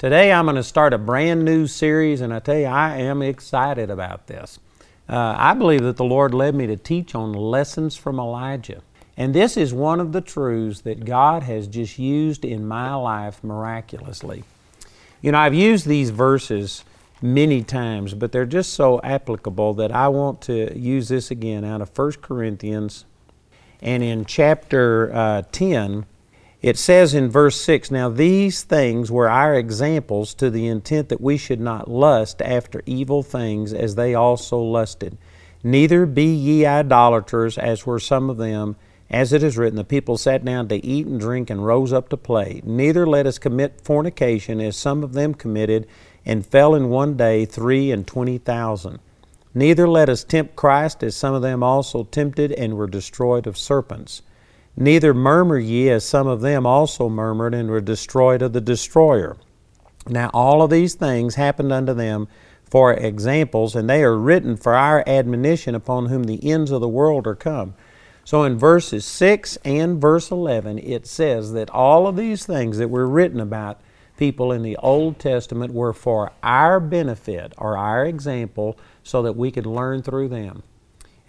Today I'm going to start a brand new series, and I tell you, I am excited about this. Uh, I believe that the Lord led me to teach on lessons from Elijah. And this is one of the truths that God has just used in my life miraculously. You know, I've used these verses many times, but they're just so applicable that I want to use this again out of 1 Corinthians. And in chapter uh, 10, it says in verse 6 Now these things were our examples to the intent that we should not lust after evil things as they also lusted. Neither be ye idolaters, as were some of them. As it is written, the people sat down to eat and drink and rose up to play. Neither let us commit fornication, as some of them committed, and fell in one day three and twenty thousand. Neither let us tempt Christ, as some of them also tempted and were destroyed of serpents. Neither murmur ye, as some of them also murmured and were destroyed of the destroyer. Now all of these things happened unto them for examples, and they are written for our admonition upon whom the ends of the world are come. So in verses 6 and verse 11, it says that all of these things that were written about people in the Old Testament were for our benefit or our example so that we could learn through them.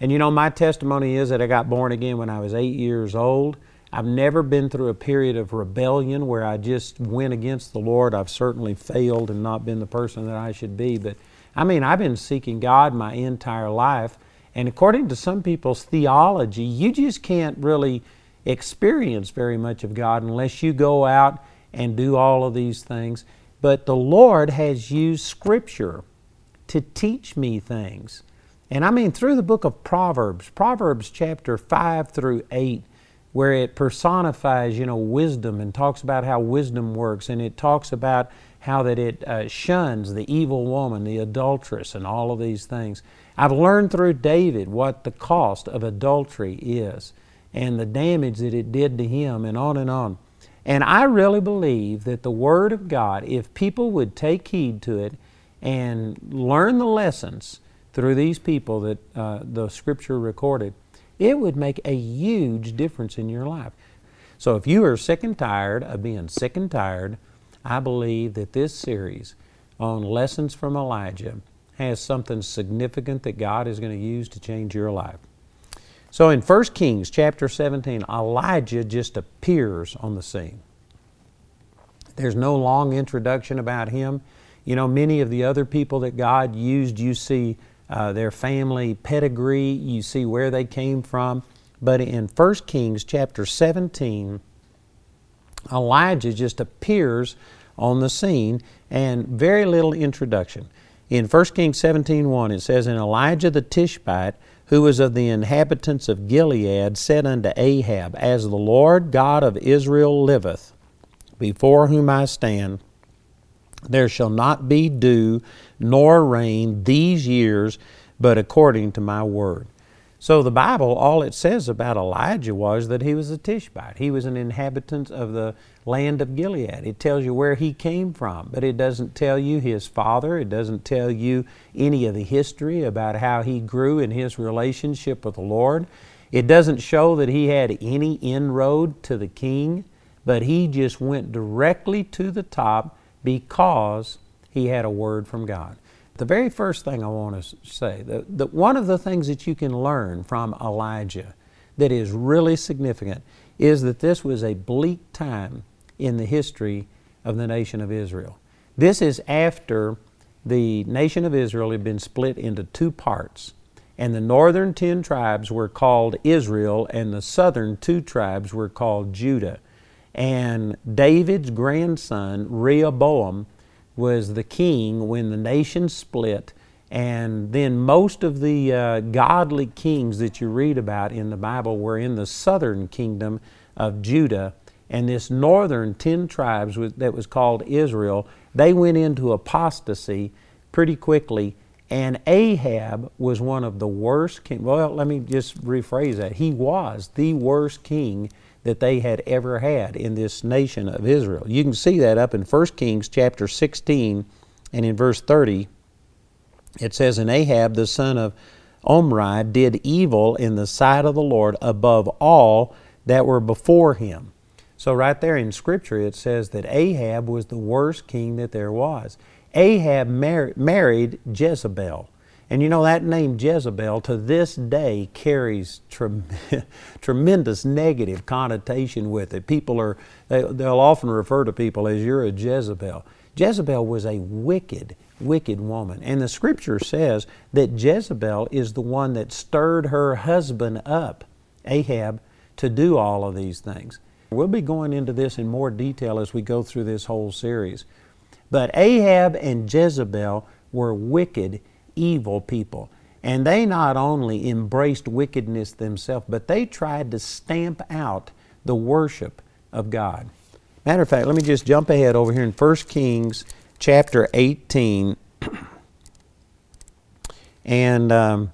And you know, my testimony is that I got born again when I was eight years old. I've never been through a period of rebellion where I just went against the Lord. I've certainly failed and not been the person that I should be. But I mean, I've been seeking God my entire life. And according to some people's theology, you just can't really experience very much of God unless you go out and do all of these things. But the Lord has used Scripture to teach me things. And I mean, through the book of Proverbs, Proverbs chapter 5 through 8, where it personifies, you know, wisdom and talks about how wisdom works, and it talks about how that it uh, shuns the evil woman, the adulteress, and all of these things. I've learned through David what the cost of adultery is and the damage that it did to him, and on and on. And I really believe that the Word of God, if people would take heed to it and learn the lessons, through these people that uh, the Scripture recorded, it would make a huge difference in your life. So if you are sick and tired of being sick and tired, I believe that this series on lessons from Elijah has something significant that God is going to use to change your life. So in 1 Kings chapter 17, Elijah just appears on the scene. There's no long introduction about him. You know, many of the other people that God used, you see uh, their family pedigree, you see where they came from. But in 1 Kings chapter 17, Elijah just appears on the scene and very little introduction. In 1 Kings 17:1 it says, And Elijah the Tishbite, who was of the inhabitants of Gilead, said unto Ahab, As the Lord God of Israel liveth, before whom I stand, there shall not be dew nor rain these years, but according to my word. So the Bible, all it says about Elijah was that he was a Tishbite. He was an inhabitant of the land of Gilead. It tells you where he came from, but it doesn't tell you his father. It doesn't tell you any of the history about how he grew in his relationship with the Lord. It doesn't show that he had any inroad to the king, but he just went directly to the top because he had a word from God. The very first thing I want to say that, that one of the things that you can learn from Elijah that is really significant is that this was a bleak time in the history of the nation of Israel. This is after the nation of Israel had been split into two parts, and the northern ten tribes were called Israel, and the southern two tribes were called Judah. And David's grandson, Rehoboam, was the king when the nation split. And then most of the uh, godly kings that you read about in the Bible were in the southern kingdom of Judah. And this northern 10 tribes that was called Israel, they went into apostasy pretty quickly. And Ahab was one of the worst kings. Well, let me just rephrase that. He was the worst king that they had ever had in this nation of Israel. You can see that up in 1 Kings chapter 16 and in verse 30. It says, And Ahab the son of Omri did evil in the sight of the Lord above all that were before him. So, right there in Scripture, it says that Ahab was the worst king that there was. Ahab mar- married Jezebel. And you know, that name Jezebel to this day carries trem- tremendous negative connotation with it. People are, they, they'll often refer to people as you're a Jezebel. Jezebel was a wicked, wicked woman. And the scripture says that Jezebel is the one that stirred her husband up, Ahab, to do all of these things. We'll be going into this in more detail as we go through this whole series. But Ahab and Jezebel were wicked, evil people. And they not only embraced wickedness themselves, but they tried to stamp out the worship of God. Matter of fact, let me just jump ahead over here in 1 Kings chapter 18. And um,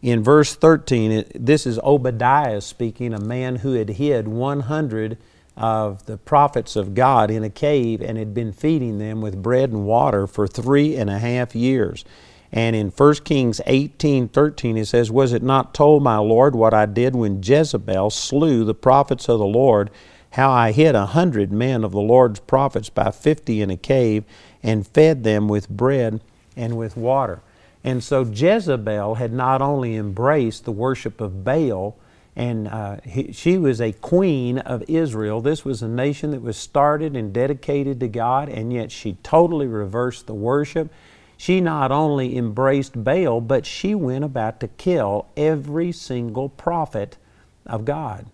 in verse 13, it, this is Obadiah speaking, a man who had hid 100 of the prophets of God in a cave and had been feeding them with bread and water for three and a half years. And in 1 Kings 18 13, it says, Was it not told, my Lord, what I did when Jezebel slew the prophets of the Lord? How I hid a hundred men of the Lord's prophets by fifty in a cave and fed them with bread and with water. And so Jezebel had not only embraced the worship of Baal, and uh, he, she was a queen of Israel. This was a nation that was started and dedicated to God, and yet she totally reversed the worship. She not only embraced Baal, but she went about to kill every single prophet of God.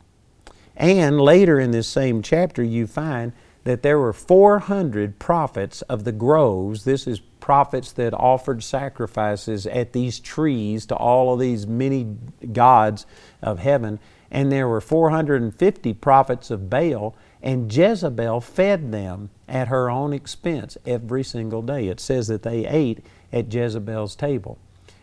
And later in this same chapter, you find that there were 400 prophets of the groves. This is prophets that offered sacrifices at these trees to all of these many gods of heaven. And there were 450 prophets of Baal, and Jezebel fed them at her own expense every single day. It says that they ate at Jezebel's table.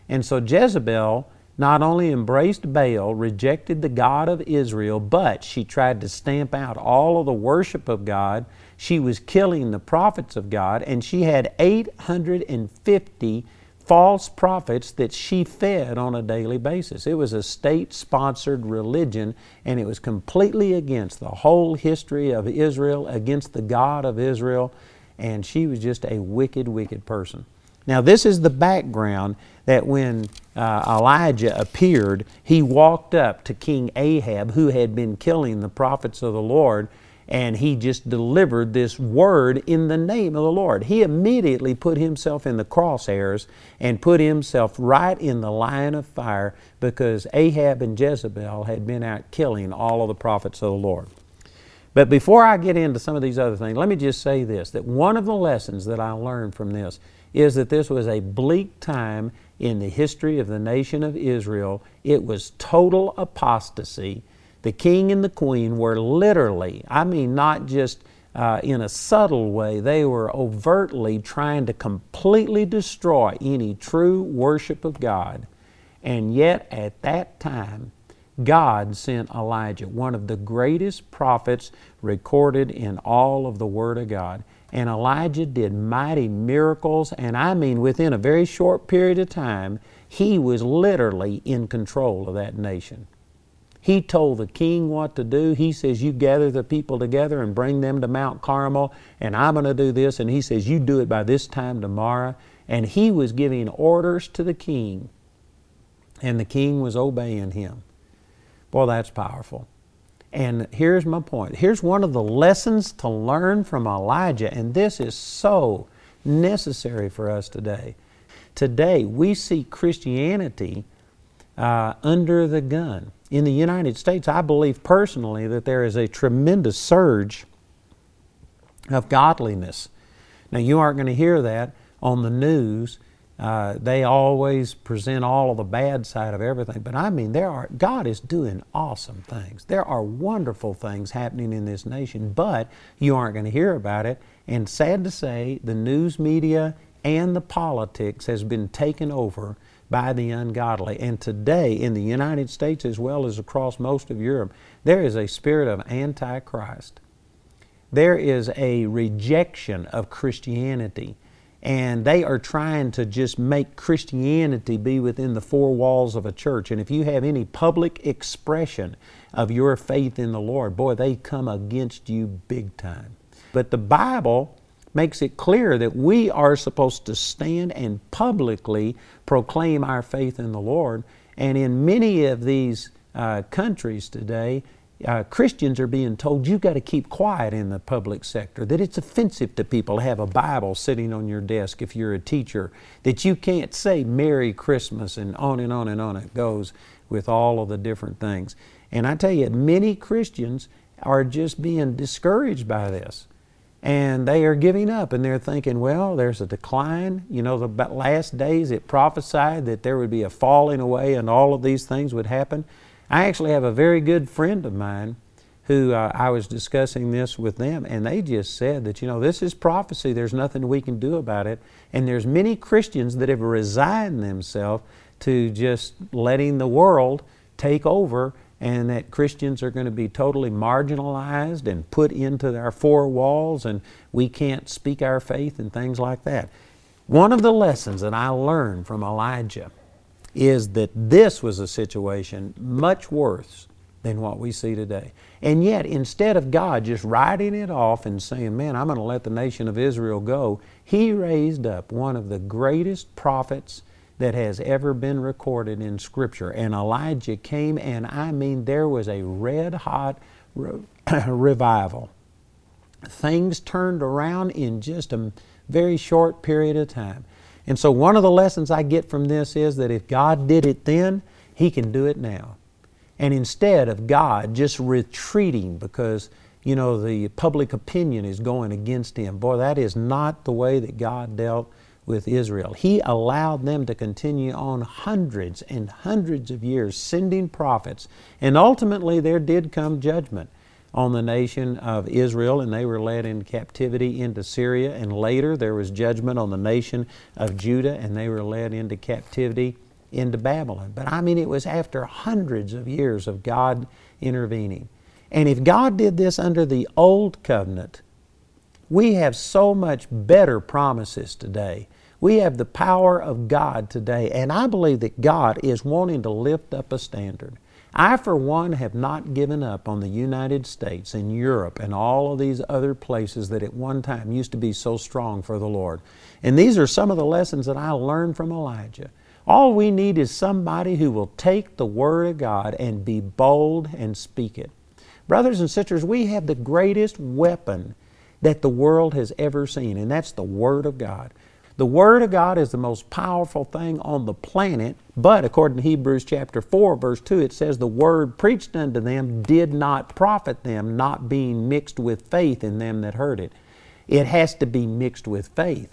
And so Jezebel not only embraced Baal, rejected the God of Israel, but she tried to stamp out all of the worship of God. She was killing the prophets of God, and she had 850 false prophets that she fed on a daily basis. It was a state sponsored religion, and it was completely against the whole history of Israel, against the God of Israel, and she was just a wicked, wicked person. Now, this is the background that when uh, Elijah appeared, he walked up to King Ahab, who had been killing the prophets of the Lord, and he just delivered this word in the name of the Lord. He immediately put himself in the crosshairs and put himself right in the line of fire because Ahab and Jezebel had been out killing all of the prophets of the Lord. But before I get into some of these other things, let me just say this that one of the lessons that I learned from this is that this was a bleak time in the history of the nation of Israel. It was total apostasy. The king and the queen were literally, I mean, not just uh, in a subtle way, they were overtly trying to completely destroy any true worship of God. And yet, at that time, God sent Elijah, one of the greatest prophets recorded in all of the Word of God. And Elijah did mighty miracles, and I mean, within a very short period of time, he was literally in control of that nation. He told the king what to do. He says, You gather the people together and bring them to Mount Carmel, and I'm going to do this. And he says, You do it by this time tomorrow. And he was giving orders to the king, and the king was obeying him. Boy, that's powerful. And here's my point. Here's one of the lessons to learn from Elijah, and this is so necessary for us today. Today, we see Christianity uh, under the gun. In the United States, I believe personally that there is a tremendous surge of godliness. Now, you aren't going to hear that on the news uh, they always present all of the bad side of everything, but I mean, there are God is doing awesome things. There are wonderful things happening in this nation, but you aren't going to hear about it. And sad to say, the news media and the politics has been taken over by the ungodly. And today, in the United States as well as across most of Europe, there is a spirit of antichrist. There is a rejection of Christianity and they are trying to just make Christianity be within the four walls of a church. And if you have any public expression of your faith in the Lord, boy, they come against you big time. But the Bible makes it clear that we are supposed to stand and publicly proclaim our faith in the Lord. And in many of these uh, countries today, uh, Christians are being told you've got to keep quiet in the public sector, that it's offensive to people to have a Bible sitting on your desk if you're a teacher, that you can't say Merry Christmas, and on and on and on it goes with all of the different things. And I tell you, many Christians are just being discouraged by this. And they are giving up and they're thinking, well, there's a decline. You know, the last days it prophesied that there would be a falling away and all of these things would happen. I actually have a very good friend of mine who uh, I was discussing this with them, and they just said that, you know, this is prophecy. There's nothing we can do about it. And there's many Christians that have resigned themselves to just letting the world take over and that Christians are going to be totally marginalized and put into our four walls and we can't speak our faith and things like that. One of the lessons that I learned from Elijah is that this was a situation much worse than what we see today. And yet, instead of God just writing it off and saying, Man, I'm going to let the nation of Israel go, He raised up one of the greatest prophets that has ever been recorded in Scripture. And Elijah came, and I mean, there was a red hot re- revival. Things turned around in just a very short period of time. And so, one of the lessons I get from this is that if God did it then, He can do it now. And instead of God just retreating because, you know, the public opinion is going against Him, boy, that is not the way that God dealt with Israel. He allowed them to continue on hundreds and hundreds of years, sending prophets. And ultimately, there did come judgment on the nation of Israel, and they were led in captivity into Syria. And later there was judgment on the nation of Judah, and they were led into captivity into Babylon. But I mean, it was after hundreds of years of God intervening. And if God did this under the old covenant, we have so much better promises today. We have the power of God today, and I believe that God is wanting to lift up a standard. I, for one, have not given up on the United States and Europe and all of these other places that at one time used to be so strong for the Lord. And these are some of the lessons that I learned from Elijah. All we need is somebody who will take the Word of God and be bold and speak it. Brothers and sisters, we have the greatest weapon that the world has ever seen, and that's the Word of God. The Word of God is the most powerful thing on the planet, but according to Hebrews chapter 4, verse 2, it says, The Word preached unto them did not profit them, not being mixed with faith in them that heard it. It has to be mixed with faith.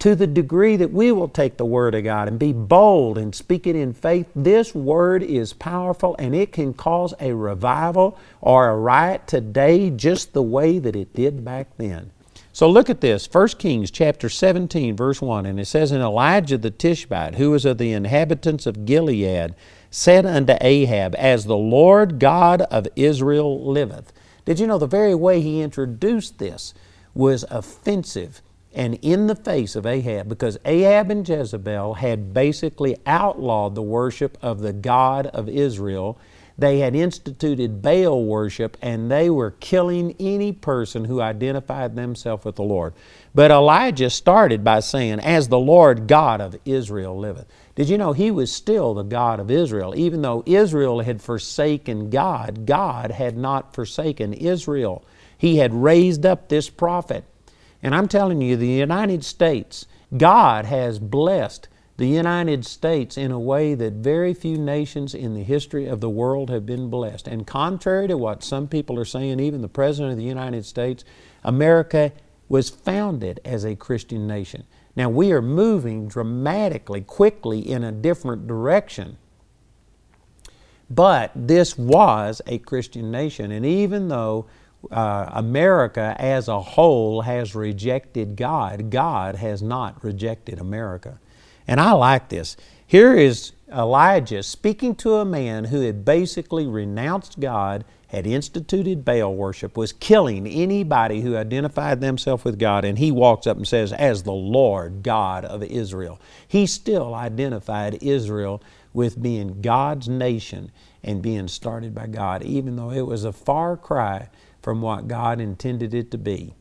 To the degree that we will take the Word of God and be bold and speak it in faith, this Word is powerful and it can cause a revival or a riot today just the way that it did back then. So look at this, 1 Kings chapter 17, verse 1, and it says, And Elijah the Tishbite, who was of the inhabitants of Gilead, said unto Ahab, As the Lord God of Israel liveth. Did you know the very way he introduced this was offensive and in the face of Ahab because Ahab and Jezebel had basically outlawed the worship of the God of Israel they had instituted Baal worship and they were killing any person who identified themselves with the Lord. But Elijah started by saying, As the Lord God of Israel liveth. Did you know he was still the God of Israel? Even though Israel had forsaken God, God had not forsaken Israel. He had raised up this prophet. And I'm telling you, the United States, God has blessed the United States in a way that very few nations in the history of the world have been blessed. And contrary to what some people are saying, even the President of the United States, America was founded as a Christian nation. Now we are moving dramatically, quickly in a different direction. But this was a Christian nation. And even though uh, America as a whole has rejected God, God has not rejected America. And I like this. Here is Elijah speaking to a man who had basically renounced God, had instituted Baal worship, was killing anybody who identified themselves with God, and he walks up and says, As the Lord God of Israel. He still identified Israel with being God's nation and being started by God, even though it was a far cry from what God intended it to be.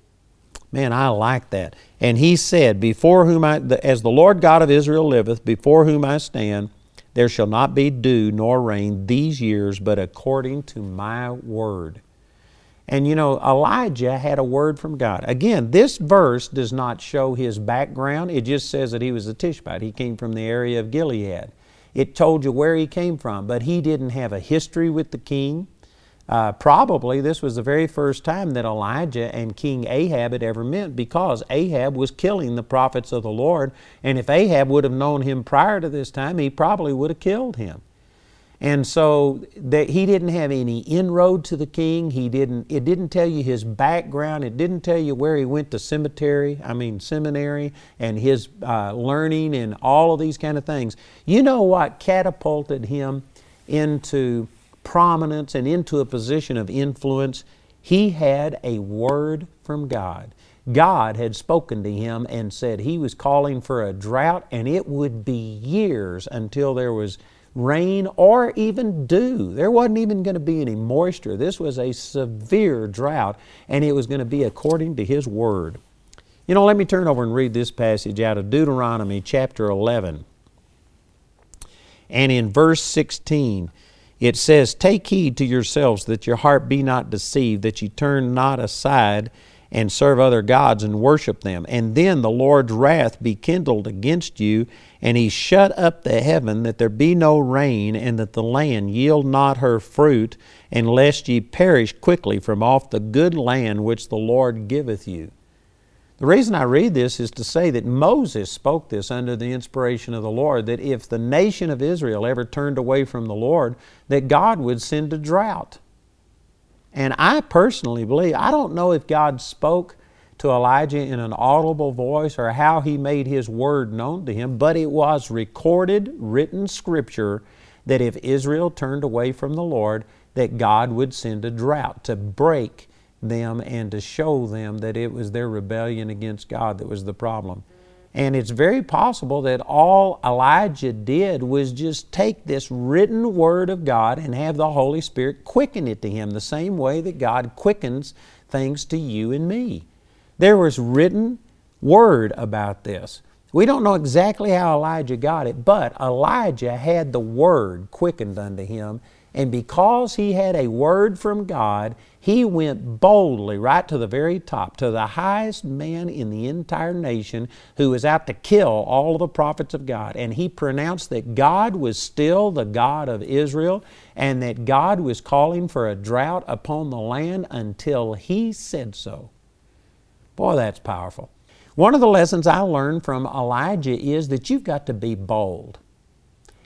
Man, I like that. And he said, Before whom I, as the Lord God of Israel liveth, before whom I stand, there shall not be dew nor rain these years, but according to my word. And you know, Elijah had a word from God. Again, this verse does not show his background. It just says that he was a Tishbite. He came from the area of Gilead. It told you where he came from, but he didn't have a history with the king. Uh, probably this was the very first time that Elijah and King Ahab had ever met because Ahab was killing the prophets of the Lord. And if Ahab would have known him prior to this time, he probably would have killed him. And so that he didn't have any inroad to the king. He didn't, it didn't tell you his background. It didn't tell you where he went to cemetery, I mean seminary, and his uh, learning and all of these kind of things. You know what catapulted him into prominence and into a position of influence? He had a word from God. God had spoken to him and said he was calling for a drought, and it would be years until there was rain or even dew. There wasn't even going to be any moisture. This was a severe drought, and it was going to be according to His Word. You know, let me turn over and read this passage out of Deuteronomy chapter 11. And in verse 16, it says, Take heed to yourselves that your heart be not deceived, that ye turn not aside and serve other gods and worship them. And then the Lord's wrath be kindled against you, and he shut up the heaven that there be no rain, and that the land yield not her fruit, and lest ye perish quickly from off the good land which the Lord giveth you. The reason I read this is to say that Moses spoke this under the inspiration of the Lord that if the nation of Israel ever turned away from the Lord, that God would send a drought. And I personally believe, I don't know if God spoke to Elijah in an audible voice or how he made his word known to him, but it was recorded, written scripture that if Israel turned away from the Lord, that God would send a drought to break them and to show them that it was their rebellion against God that was the problem. And it's very possible that all Elijah did was just take this written word of God and have the Holy Spirit quicken it to him the same way that God quickens things to you and me. There was written word about this. We don't know exactly how Elijah got it, but Elijah had the word quickened unto him and because he had a word from God, he went boldly right to the very top, to the highest man in the entire nation who was out to kill all of the prophets of God. And he pronounced that God was still the God of Israel and that God was calling for a drought upon the land until he said so. Boy, that's powerful. One of the lessons I learned from Elijah is that you've got to be bold.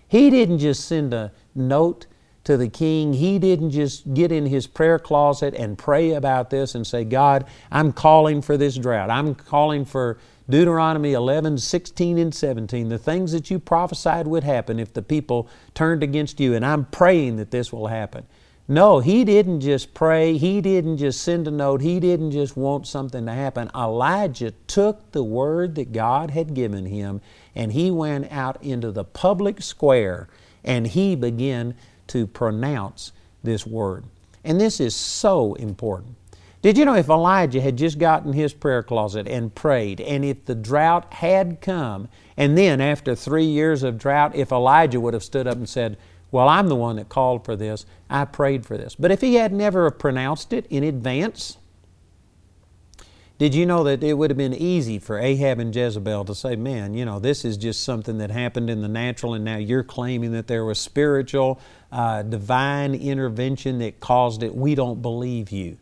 He didn't just send a note to the king. He didn't just get in his prayer closet and pray about this and say, God, I'm calling for this drought. I'm calling for Deuteronomy 11, 16, and 17, the things that you prophesied would happen if the people turned against you, and I'm praying that this will happen. No, he didn't just pray, he didn't just send a note, he didn't just want something to happen. Elijah took the word that God had given him and he went out into the public square and he began to pronounce this word. And this is so important. Did you know if Elijah had just gotten his prayer closet and prayed, and if the drought had come, and then after three years of drought, if Elijah would have stood up and said, Well, I'm the one that called for this, I prayed for this. But if he had never pronounced it in advance, did you know that it would have been easy for Ahab and Jezebel to say, man, you know, this is just something that happened in the natural, and now you're claiming that there was spiritual, uh, divine intervention that caused it. We don't believe you.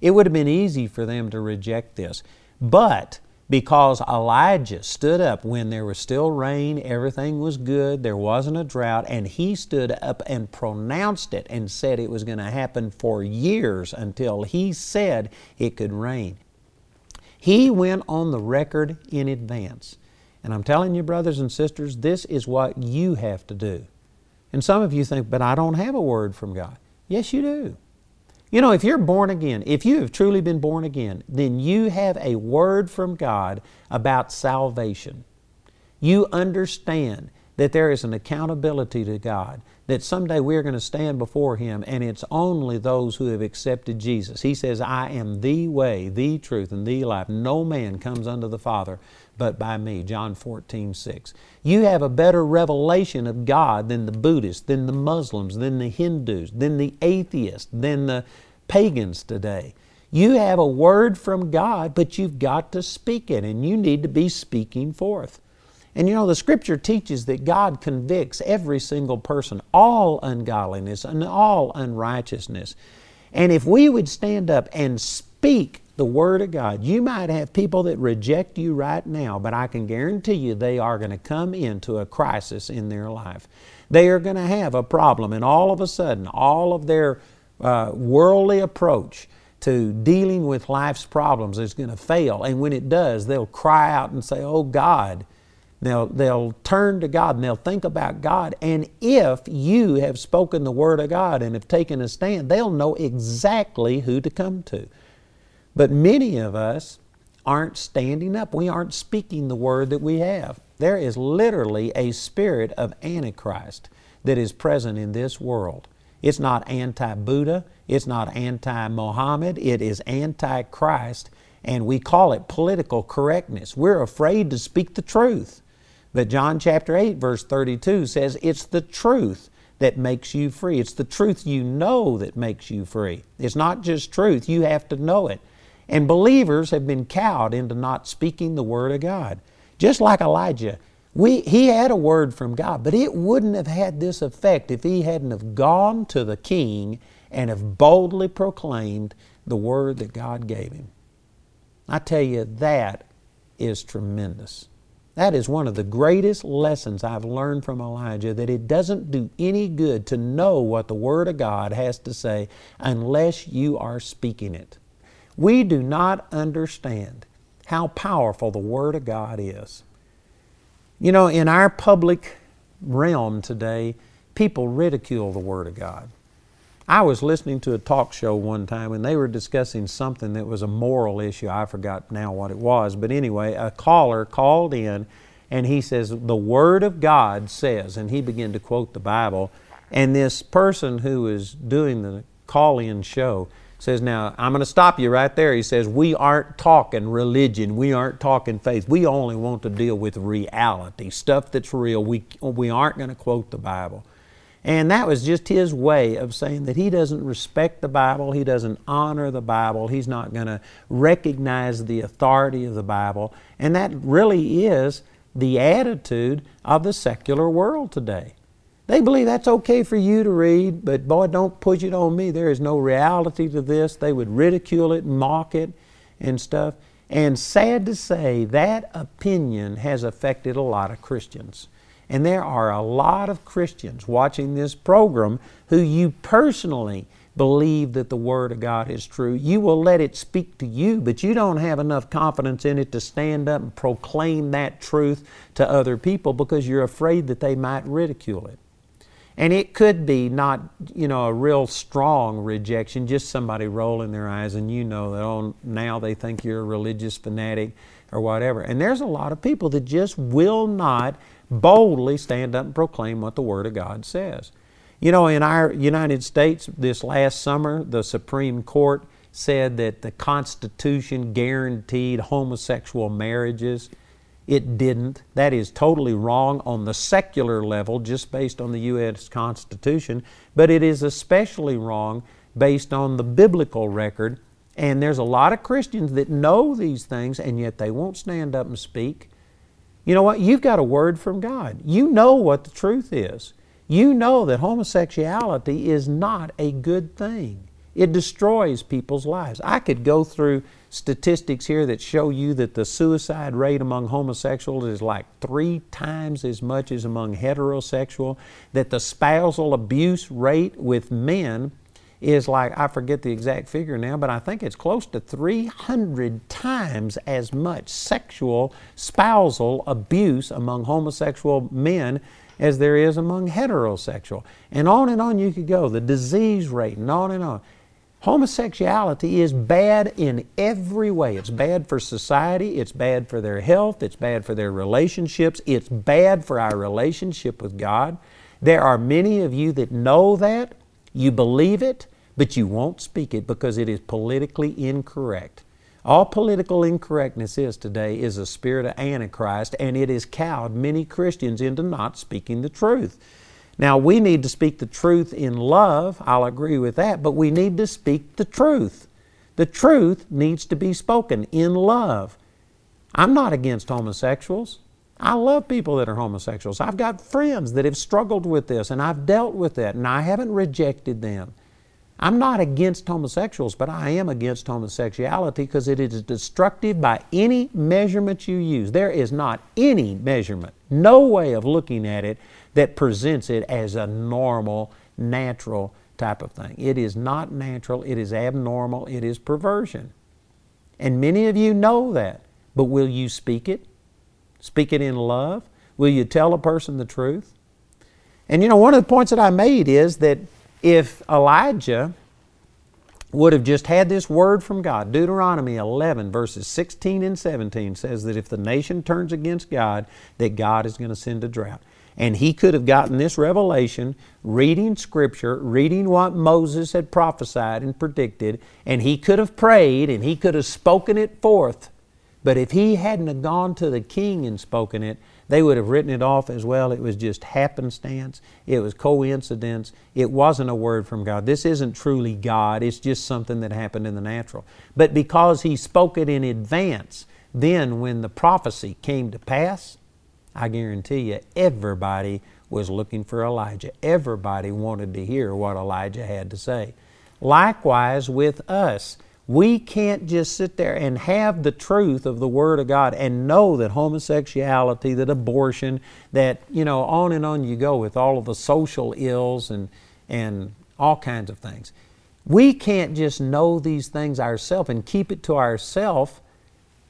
It would have been easy for them to reject this. But because Elijah stood up when there was still rain, everything was good, there wasn't a drought, and he stood up and pronounced it and said it was going to happen for years until he said it could rain. He went on the record in advance. And I'm telling you, brothers and sisters, this is what you have to do. And some of you think, but I don't have a word from God. Yes, you do. You know, if you're born again, if you have truly been born again, then you have a word from God about salvation. You understand that there is an accountability to God, that someday we're going to stand before Him, and it's only those who have accepted Jesus. He says, I am the way, the truth, and the life. No man comes unto the Father but by me. John 14, 6. You have a better revelation of God than the Buddhists, than the Muslims, than the Hindus, than the atheists, than the pagans today. You have a word from God, but you've got to speak it, and you need to be speaking forth. And you know, the scripture teaches that God convicts every single person, all ungodliness and all unrighteousness. And if we would stand up and speak the Word of God, you might have people that reject you right now, but I can guarantee you they are going to come into a crisis in their life. They are going to have a problem, and all of a sudden, all of their uh, worldly approach to dealing with life's problems is going to fail. And when it does, they'll cry out and say, Oh God, They'll, they'll turn to God and they'll think about God. And if you have spoken the Word of God and have taken a stand, they'll know exactly who to come to. But many of us aren't standing up. We aren't speaking the Word that we have. There is literally a spirit of Antichrist that is present in this world. It's not anti Buddha, it's not anti Mohammed, it is anti Christ, and we call it political correctness. We're afraid to speak the truth. But John chapter 8, verse 32 says, It's the truth that makes you free. It's the truth you know that makes you free. It's not just truth, you have to know it. And believers have been cowed into not speaking the Word of God. Just like Elijah, we, he had a word from God, but it wouldn't have had this effect if he hadn't have gone to the king and have boldly proclaimed the word that God gave him. I tell you, that is tremendous. That is one of the greatest lessons I've learned from Elijah that it doesn't do any good to know what the Word of God has to say unless you are speaking it. We do not understand how powerful the Word of God is. You know, in our public realm today, people ridicule the Word of God. I was listening to a talk show one time and they were discussing something that was a moral issue. I forgot now what it was, but anyway, a caller called in and he says, The Word of God says, and he began to quote the Bible. And this person who was doing the call in show says, Now, I'm going to stop you right there. He says, We aren't talking religion. We aren't talking faith. We only want to deal with reality, stuff that's real. We, we aren't going to quote the Bible. And that was just his way of saying that he doesn't respect the Bible, he doesn't honor the Bible, he's not going to recognize the authority of the Bible. And that really is the attitude of the secular world today. They believe that's okay for you to read, but boy, don't push it on me. There is no reality to this. They would ridicule it, mock it, and stuff. And sad to say, that opinion has affected a lot of Christians. And there are a lot of Christians watching this program who you personally believe that the Word of God is true. You will let it speak to you, but you don't have enough confidence in it to stand up and proclaim that truth to other people because you're afraid that they might ridicule it. And it could be not, you know, a real strong rejection, just somebody rolling their eyes and you know that oh, now they think you're a religious fanatic or whatever. And there's a lot of people that just will not boldly stand up and proclaim what the Word of God says. You know, in our United States this last summer, the Supreme Court said that the Constitution guaranteed homosexual marriages. It didn't. That is totally wrong on the secular level, just based on the U.S. Constitution, but it is especially wrong based on the biblical record. And there's a lot of Christians that know these things, and yet they won't stand up and speak. You know what? You've got a word from God. You know what the truth is. You know that homosexuality is not a good thing. It destroys people's lives. I could go through statistics here that show you that the suicide rate among homosexuals is like three times as much as among heterosexual, that the spousal abuse rate with men is like, I forget the exact figure now, but I think it's close to 300 times as much sexual spousal abuse among homosexual men as there is among heterosexual. And on and on you could go, the disease rate, and on and on. Homosexuality is bad in every way. It's bad for society, it's bad for their health, it's bad for their relationships, it's bad for our relationship with God. There are many of you that know that, you believe it, but you won't speak it because it is politically incorrect. All political incorrectness is today is a spirit of Antichrist, and it has cowed many Christians into not speaking the truth. Now, we need to speak the truth in love, I'll agree with that, but we need to speak the truth. The truth needs to be spoken in love. I'm not against homosexuals. I love people that are homosexuals. I've got friends that have struggled with this, and I've dealt with that, and I haven't rejected them. I'm not against homosexuals, but I am against homosexuality because it is destructive by any measurement you use. There is not any measurement, no way of looking at it that presents it as a normal, natural type of thing. It is not natural, it is abnormal, it is perversion. And many of you know that, but will you speak it? Speak it in love? Will you tell a person the truth? And you know, one of the points that I made is that if Elijah would have just had this word from God, Deuteronomy 11, verses 16 and 17 says that if the nation turns against God, that God is going to send a drought. And he could have gotten this revelation reading Scripture, reading what Moses had prophesied and predicted, and he could have prayed and he could have spoken it forth. But if he hadn't have gone to the king and spoken it, they would have written it off as well. It was just happenstance. It was coincidence. It wasn't a word from God. This isn't truly God. It's just something that happened in the natural. But because he spoke it in advance, then when the prophecy came to pass, I guarantee you, everybody was looking for Elijah. Everybody wanted to hear what Elijah had to say. Likewise with us. We can't just sit there and have the truth of the Word of God and know that homosexuality, that abortion, that, you know, on and on you go with all of the social ills and, and all kinds of things. We can't just know these things ourselves and keep it to ourselves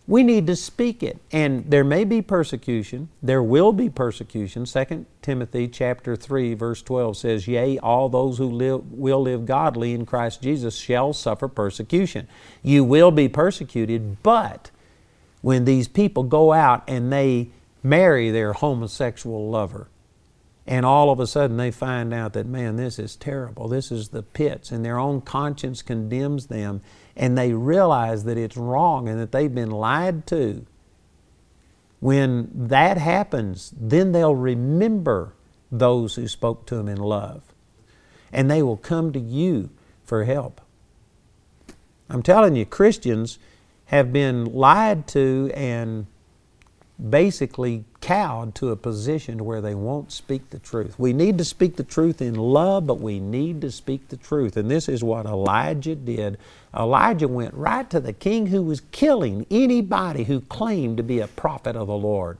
we need to speak it. And there may be persecution. There will be persecution. 2 Timothy chapter 3 verse 12 says, "Yea, all those who live, will live godly in Christ Jesus shall suffer persecution." You will be persecuted, but when these people go out and they marry their homosexual lover, and all of a sudden they find out that, man, this is terrible. This is the pits, and their own conscience condemns them and they realize that it's wrong and that they've been lied to, when that happens, then they'll remember those who spoke to them in love. And they will come to you for help. I'm telling you, Christians have been lied to and basically cowed to a position where they won't speak the truth. We need to speak the truth in love, but we need to speak the truth. And this is what Elijah did. Elijah went right to the king who was killing anybody who claimed to be a prophet of the Lord.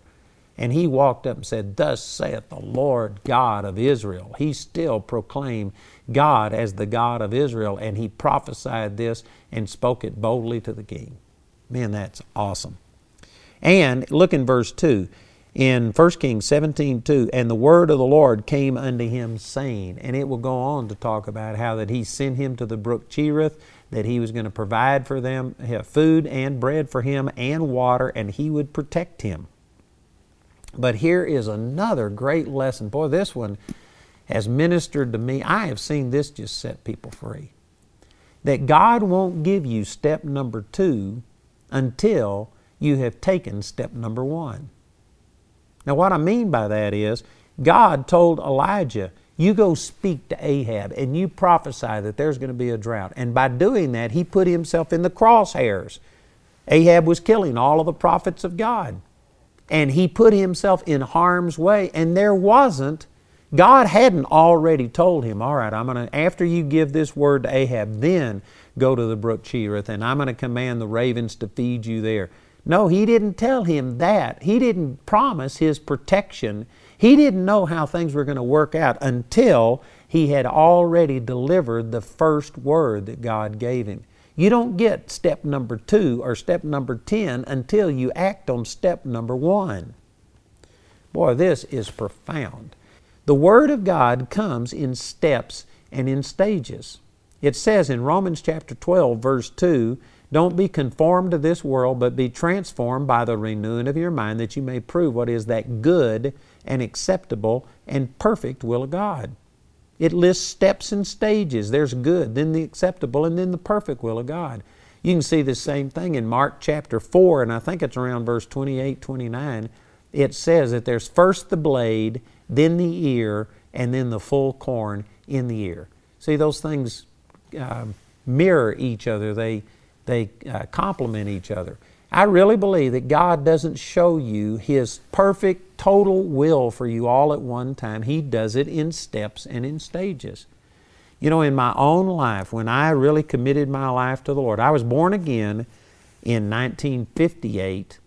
And he walked up and said, Thus saith the Lord God of Israel. He still proclaimed God as the God of Israel, and he prophesied this and spoke it boldly to the king. Man, that's awesome. And look in verse 2 in 1 Kings 17 2, and the word of the Lord came unto him, saying, and it will go on to talk about how that he sent him to the brook Cherith, that he was going to provide for them food and bread for him and water, and he would protect him. But here is another great lesson. Boy, this one has ministered to me. I have seen this just set people free. That God won't give you step number two until you have taken step number one. Now, what I mean by that is, God told Elijah, You go speak to Ahab and you prophesy that there's going to be a drought. And by doing that, he put himself in the crosshairs. Ahab was killing all of the prophets of God. And he put himself in harm's way. And there wasn't, God hadn't already told him, All right, I'm going to, after you give this word to Ahab, then go to the brook Cherith, and I'm going to command the ravens to feed you there. No, he didn't tell him that. He didn't promise his protection. He didn't know how things were going to work out until he had already delivered the first word that God gave him. You don't get step number two or step number 10 until you act on step number one. Boy, this is profound. The Word of God comes in steps and in stages. It says in Romans chapter 12, verse 2, don't be conformed to this world, but be transformed by the renewing of your mind, that you may prove what is that good and acceptable and perfect will of God. It lists steps and stages. There's good, then the acceptable, and then the perfect will of God. You can see the same thing in Mark chapter 4, and I think it's around verse 28 29. It says that there's first the blade, then the ear, and then the full corn in the ear. See, those things uh, mirror each other, they, they uh, complement each other. I really believe that God doesn't show you His perfect, total will for you all at one time. He does it in steps and in stages. You know, in my own life, when I really committed my life to the Lord, I was born again in 1958,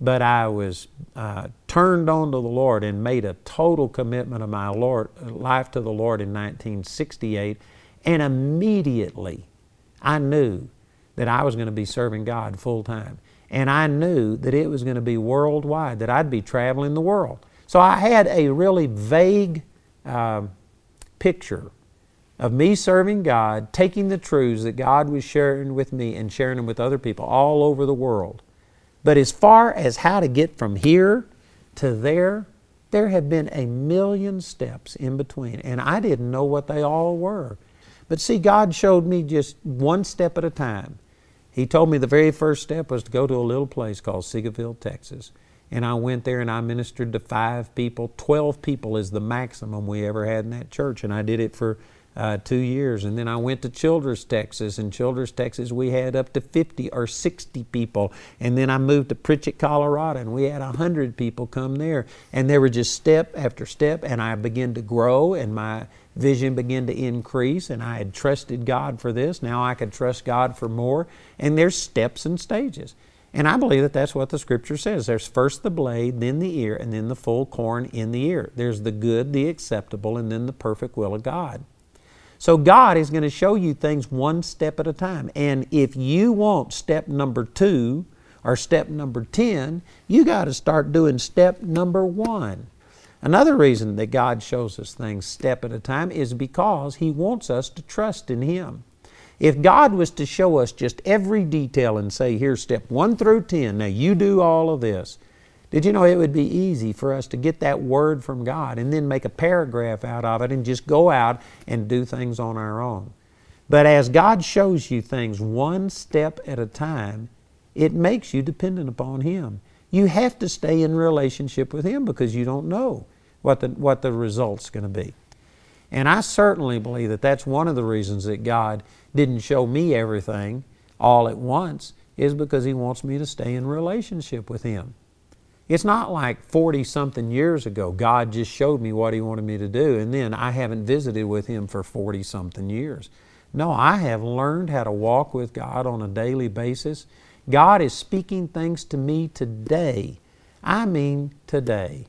but I was uh, turned on to the Lord and made a total commitment of my Lord, life to the Lord in 1968. And immediately I knew that I was going to be serving God full time. And I knew that it was going to be worldwide, that I'd be traveling the world. So I had a really vague uh, picture of me serving God, taking the truths that God was sharing with me and sharing them with other people all over the world. But as far as how to get from here to there, there have been a million steps in between, and I didn't know what they all were. But see, God showed me just one step at a time. He told me the very first step was to go to a little place called Seagoville, Texas. And I went there and I ministered to five people. Twelve people is the maximum we ever had in that church. And I did it for uh, two years. And then I went to Childress, Texas. In Childress, Texas, we had up to 50 or 60 people. And then I moved to Pritchett, Colorado, and we had 100 people come there. And there were just step after step. And I began to grow, and my vision began to increase, and I had trusted God for this. Now I could trust God for more. And there's steps and stages. And I believe that that's what the scripture says. There's first the blade, then the ear, and then the full corn in the ear. There's the good, the acceptable, and then the perfect will of God. So God is going to show you things one step at a time. And if you want step number two or step number 10, you got to start doing step number one. Another reason that God shows us things step at a time is because He wants us to trust in Him. If God was to show us just every detail and say, here's step 1 through 10, now you do all of this, did you know it would be easy for us to get that word from God and then make a paragraph out of it and just go out and do things on our own? But as God shows you things one step at a time, it makes you dependent upon Him. You have to stay in relationship with Him because you don't know what the, what the result's going to be. And I certainly believe that that's one of the reasons that God didn't show me everything all at once is because He wants me to stay in relationship with Him. It's not like 40 something years ago, God just showed me what He wanted me to do, and then I haven't visited with Him for 40 something years. No, I have learned how to walk with God on a daily basis. God is speaking things to me today. I mean, today.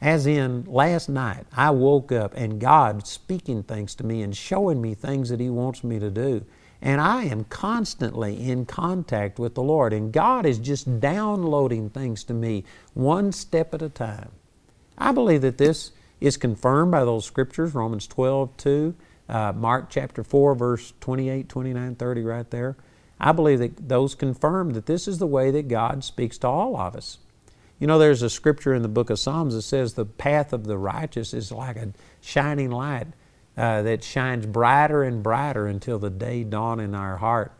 As in, last night, I woke up and God speaking things to me and showing me things that He wants me to do. And I am constantly in contact with the Lord. And God is just downloading things to me one step at a time. I believe that this is confirmed by those scriptures, Romans 12, 2, uh, Mark chapter 4, verse 28, 29, 30, right there. I believe that those confirm that this is the way that God speaks to all of us. You know, there's a scripture in the book of Psalms that says the path of the righteous is like a shining light uh, that shines brighter and brighter until the day dawn in our heart.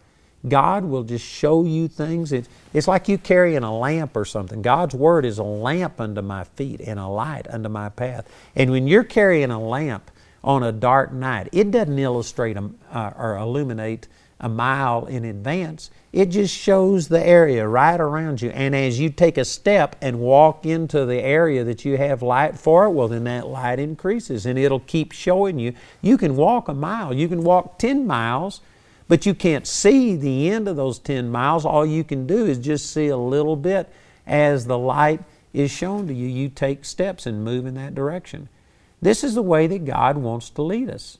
God will just show you things. It's, it's like you carrying a lamp or something. God's Word is a lamp unto my feet and a light unto my path. And when you're carrying a lamp on a dark night, it doesn't illustrate a, uh, or illuminate a mile in advance. It just shows the area right around you. And as you take a step and walk into the area that you have light for, well, then that light increases and it'll keep showing you. You can walk a mile, you can walk 10 miles, but you can't see the end of those 10 miles. All you can do is just see a little bit as the light is shown to you. You take steps and move in that direction. This is the way that God wants to lead us.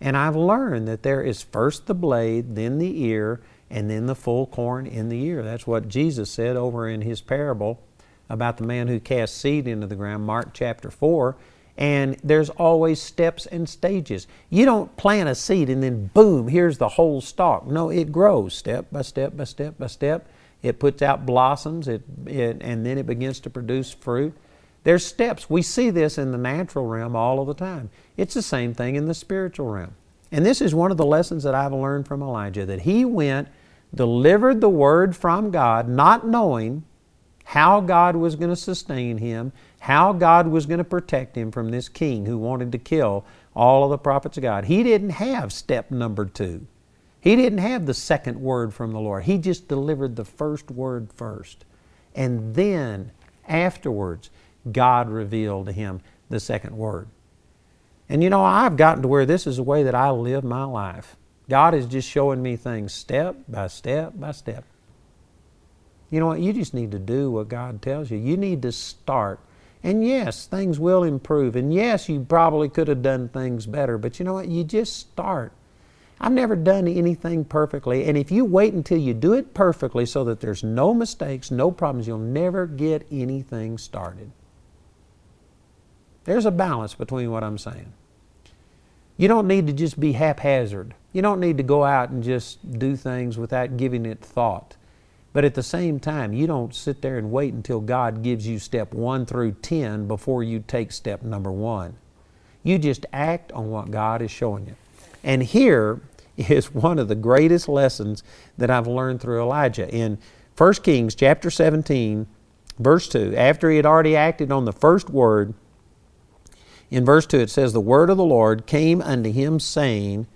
And I've learned that there is first the blade, then the ear, and then the full corn in the ear. That's what Jesus said over in his parable about the man who cast seed into the ground, Mark chapter 4. And there's always steps and stages. You don't plant a seed and then boom, here's the whole stalk. No, it grows step by step by step by step. It puts out blossoms, it, it, and then it begins to produce fruit. There's steps. We see this in the natural realm all of the time. It's the same thing in the spiritual realm. And this is one of the lessons that I've learned from Elijah that he went, delivered the word from God, not knowing how God was going to sustain him, how God was going to protect him from this king who wanted to kill all of the prophets of God. He didn't have step number two. He didn't have the second word from the Lord. He just delivered the first word first. And then, afterwards, God revealed to him the second word. And you know, I've gotten to where this is the way that I live my life. God is just showing me things step by step by step. You know what? You just need to do what God tells you. You need to start. And yes, things will improve. And yes, you probably could have done things better. But you know what? You just start. I've never done anything perfectly. And if you wait until you do it perfectly so that there's no mistakes, no problems, you'll never get anything started. There's a balance between what I'm saying. You don't need to just be haphazard. You don't need to go out and just do things without giving it thought. But at the same time, you don't sit there and wait until God gives you step one through 10 before you take step number one. You just act on what God is showing you. And here is one of the greatest lessons that I've learned through Elijah. In 1 Kings chapter 17, verse 2, after he had already acted on the first word, in verse 2 it says, The word of the Lord came unto him, saying,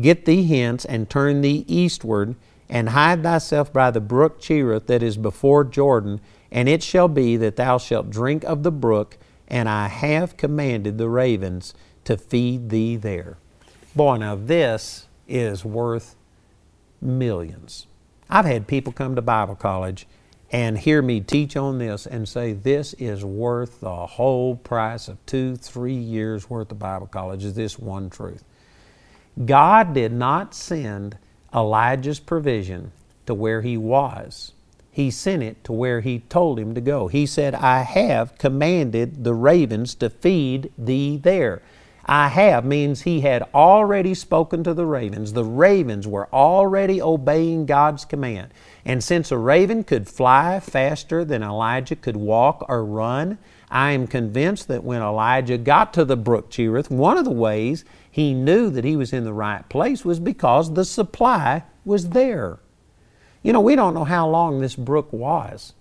Get thee hence, and turn thee eastward, and hide thyself by the brook Cherith that is before Jordan, and it shall be that thou shalt drink of the brook, and I have commanded the ravens to feed thee there. Boy, now this is worth millions. I've had people come to Bible college and hear me teach on this and say this is worth the whole price of two, three years worth of Bible college is this one truth. God did not send Elijah's provision to where he was. He sent it to where he told him to go. He said, I have commanded the ravens to feed thee there. I have means he had already spoken to the ravens. The ravens were already obeying God's command. And since a raven could fly faster than Elijah could walk or run, I am convinced that when Elijah got to the brook Cherith, one of the ways he knew that he was in the right place was because the supply was there. You know, we don't know how long this brook was,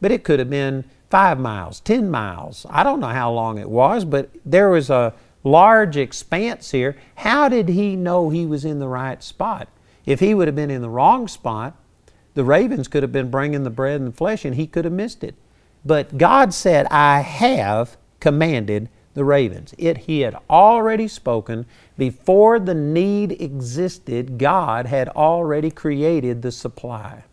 but it could have been five miles, ten miles. I don't know how long it was, but there was a large expanse here. How did he know he was in the right spot? If he would have been in the wrong spot, the ravens could have been bringing the bread and the flesh and he could have missed it. But God said, I have commanded the ravens. It he had already spoken before the need existed, God had already created the supply.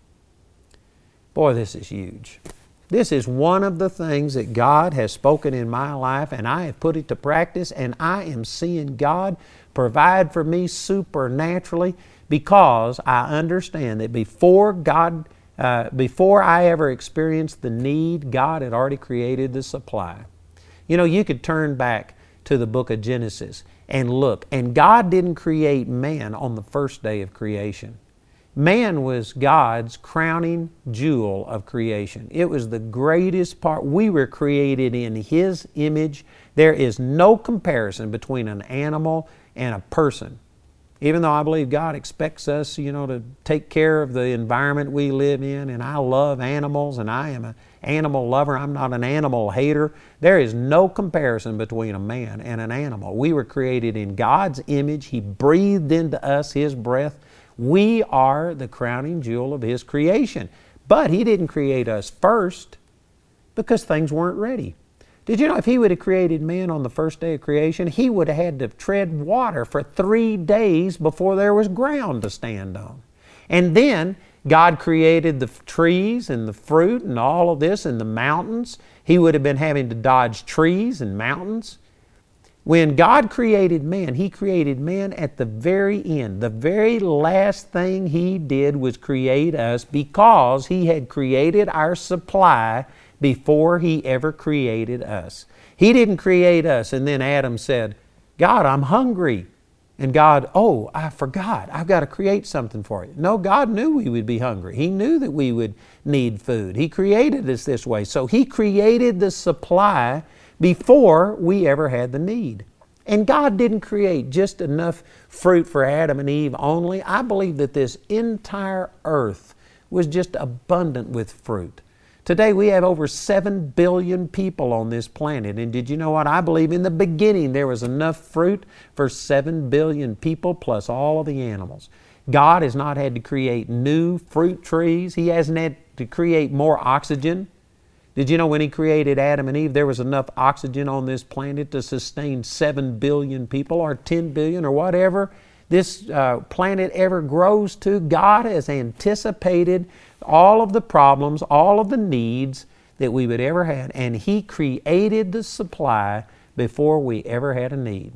Boy, this is huge. This is one of the things that God has spoken in my life, and I have put it to practice, and I am seeing God provide for me supernaturally because I understand that before God, uh, before I ever experienced the need, God had already created the supply. You know, you could turn back to the book of Genesis and look, and God didn't create man on the first day of creation. Man was God's crowning jewel of creation. It was the greatest part. We were created in His image. There is no comparison between an animal and a person even though I believe God expects us, you know, to take care of the environment we live in, and I love animals and I am an animal lover, I'm not an animal hater. There is no comparison between a man and an animal. We were created in God's image, He breathed into us His breath. We are the crowning jewel of His creation. But He didn't create us first because things weren't ready. Did you know if he would have created man on the first day of creation, he would have had to tread water for three days before there was ground to stand on? And then God created the trees and the fruit and all of this and the mountains. He would have been having to dodge trees and mountains. When God created man, He created man at the very end. The very last thing He did was create us because He had created our supply before He ever created us. He didn't create us and then Adam said, God, I'm hungry. And God, oh, I forgot. I've got to create something for you. No, God knew we would be hungry. He knew that we would need food. He created us this way. So He created the supply before we ever had the need. And God didn't create just enough fruit for Adam and Eve only. I believe that this entire earth was just abundant with fruit. Today we have over 7 billion people on this planet. And did you know what? I believe in the beginning there was enough fruit for 7 billion people plus all of the animals. God has not had to create new fruit trees, He hasn't had to create more oxygen. Did you know when He created Adam and Eve, there was enough oxygen on this planet to sustain 7 billion people or 10 billion or whatever this uh, planet ever grows to? God has anticipated all of the problems, all of the needs that we would ever have, and He created the supply before we ever had a need.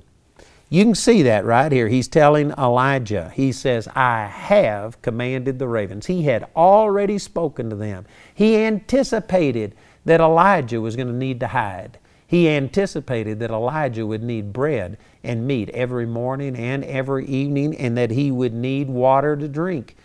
You can see that right here. He's telling Elijah, he says, I have commanded the ravens. He had already spoken to them. He anticipated that Elijah was going to need to hide. He anticipated that Elijah would need bread and meat every morning and every evening, and that he would need water to drink.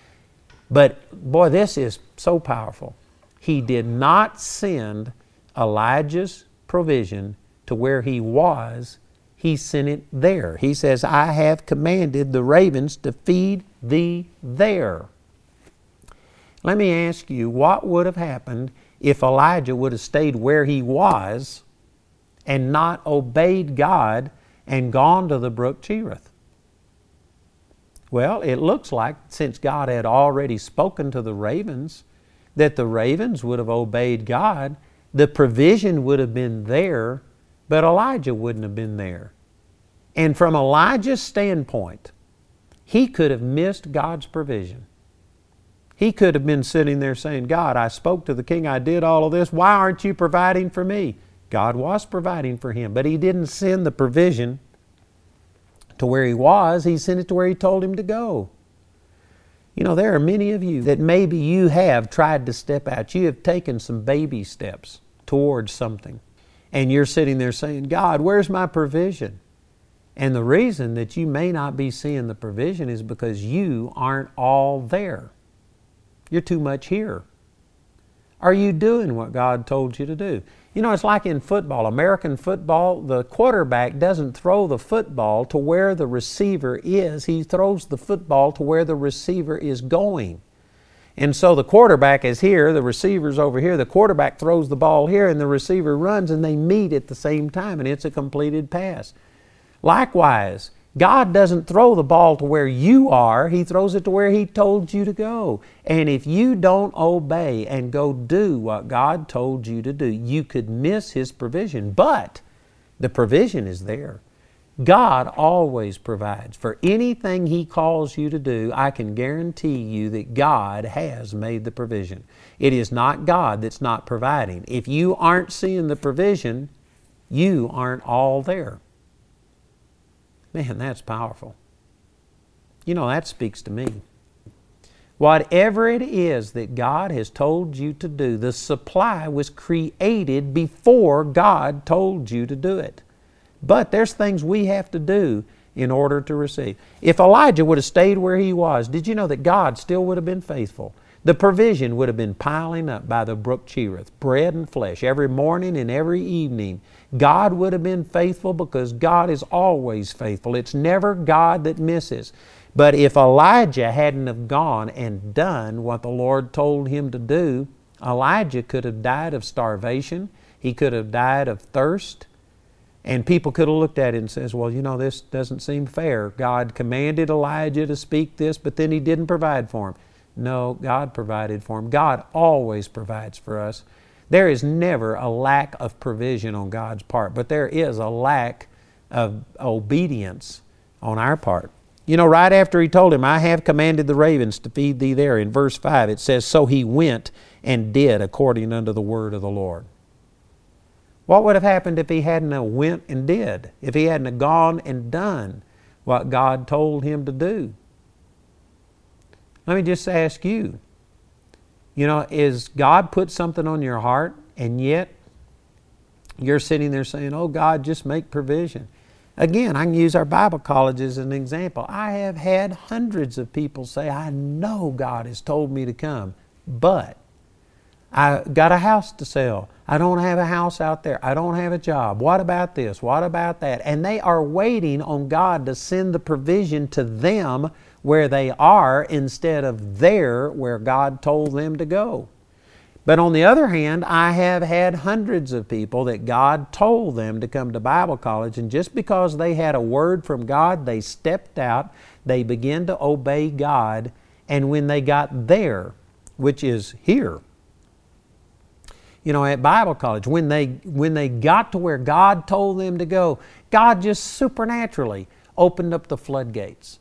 But boy, this is so powerful. He did not send Elijah's provision to where he was, he sent it there. He says, I have commanded the ravens to feed thee there. Let me ask you, what would have happened if Elijah would have stayed where he was and not obeyed God and gone to the brook Cherith? Well, it looks like since God had already spoken to the ravens, that the ravens would have obeyed God, the provision would have been there, but Elijah wouldn't have been there. And from Elijah's standpoint, he could have missed God's provision. He could have been sitting there saying, God, I spoke to the king, I did all of this. Why aren't you providing for me? God was providing for him, but he didn't send the provision to where he was, he sent it to where he told him to go. You know, there are many of you that maybe you have tried to step out. You have taken some baby steps towards something. And you're sitting there saying, God, where's my provision? And the reason that you may not be seeing the provision is because you aren't all there. You're too much here. Are you doing what God told you to do? You know, it's like in football, American football, the quarterback doesn't throw the football to where the receiver is, he throws the football to where the receiver is going. And so the quarterback is here, the receiver's over here, the quarterback throws the ball here, and the receiver runs, and they meet at the same time, and it's a completed pass. Likewise, God doesn't throw the ball to where you are, He throws it to where He told you to go. And if you don't obey and go do what God told you to do, you could miss His provision. But the provision is there. God always provides. For anything He calls you to do, I can guarantee you that God has made the provision. It is not God that's not providing. If you aren't seeing the provision, you aren't all there. Man, that's powerful. You know, that speaks to me. Whatever it is that God has told you to do, the supply was created before God told you to do it. But there's things we have to do in order to receive. If Elijah would have stayed where he was, did you know that God still would have been faithful? The provision would have been piling up by the brook Cherith, bread and flesh, every morning and every evening. God would have been faithful because God is always faithful. It's never God that misses. But if Elijah hadn't have gone and done what the Lord told him to do, Elijah could have died of starvation. He could have died of thirst. And people could have looked at it and says, well, you know, this doesn't seem fair. God commanded Elijah to speak this, but then he didn't provide for him. No, God provided for him. God always provides for us. There is never a lack of provision on God's part, but there is a lack of obedience on our part. You know, right after he told him, I have commanded the ravens to feed thee there, in verse 5, it says, So he went and did according unto the word of the Lord. What would have happened if he hadn't went and did? If he hadn't gone and done what God told him to do? Let me just ask you, you know, is God put something on your heart And yet, you're sitting there saying, Oh God, just make provision. Again, I can use our Bible college as an example. I have had hundreds of people say, I know God has told me to come, but I got a house to sell. I don't have a house out there. I don't have a job. What about this? What about that? And they are waiting on God to send the provision to them where they are instead of there where God told them to go. But on the other hand, I have had hundreds of people that God told them to come to Bible college, and just because they had a word from God, they stepped out, they began to obey God, and when they got there, which is here, you know, at Bible college, when they when they got to where God told them to go, God just supernaturally opened up the floodgates.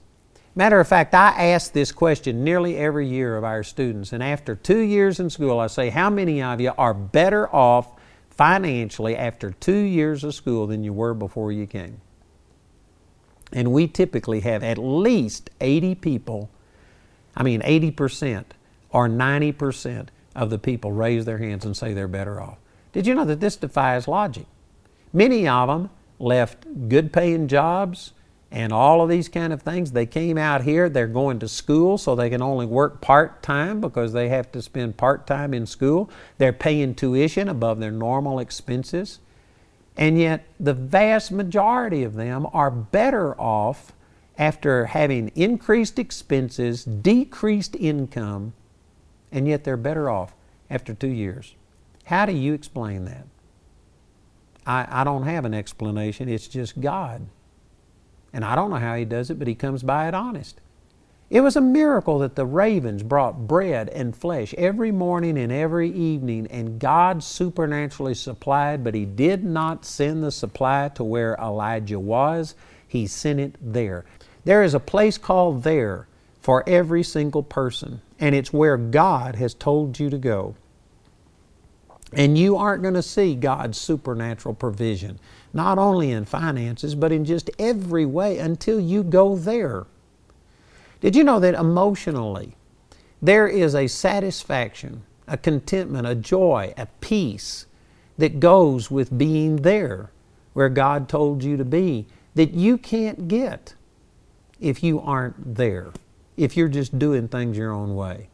Matter of fact, I ask this question nearly every year of our students, and after two years in school, I say, How many of you are better off financially after two years of school than you were before you came? And we typically have at least 80 people, I mean 80% or 90% of the people raise their hands and say they're better off. Did you know that this defies logic? Many of them left good paying jobs and all of these kind of things. They came out here, they're going to school so they can only work part time because they have to spend part time in school. They're paying tuition above their normal expenses. And yet, the vast majority of them are better off after having increased expenses, decreased income, and yet they're better off after two years. How do you explain that? I, I don't have an explanation, it's just God. And I don't know how he does it, but he comes by it honest. It was a miracle that the ravens brought bread and flesh every morning and every evening, and God supernaturally supplied, but He did not send the supply to where Elijah was. He sent it there. There is a place called there for every single person, and it's where God has told you to go. And you aren't going to see God's supernatural provision not only in finances, but in just every way until you go there. Did you know that emotionally there is a satisfaction, a contentment, a joy, a peace that goes with being there where God told you to be that you can't get if you aren't there, if you're just doing things your own way?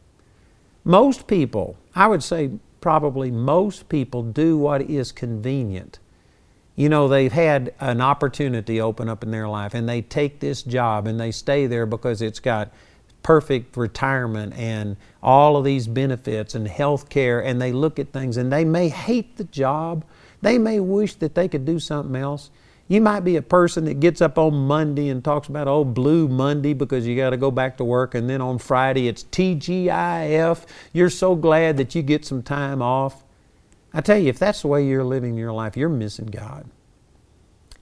Most people, I would say probably most people, do what is convenient you know, they've had an opportunity open up in their life and they take this job and they stay there because it's got perfect retirement and all of these benefits and health care and they look at things and they may hate the job. They may wish that they could do something else. You might be a person that gets up on Monday and talks about, oh, Blue Monday because you got to go back to work, and then on Friday it's TGIF. You're so glad that you get some time off. I tell you, if that's the way you're living your life, you're missing God.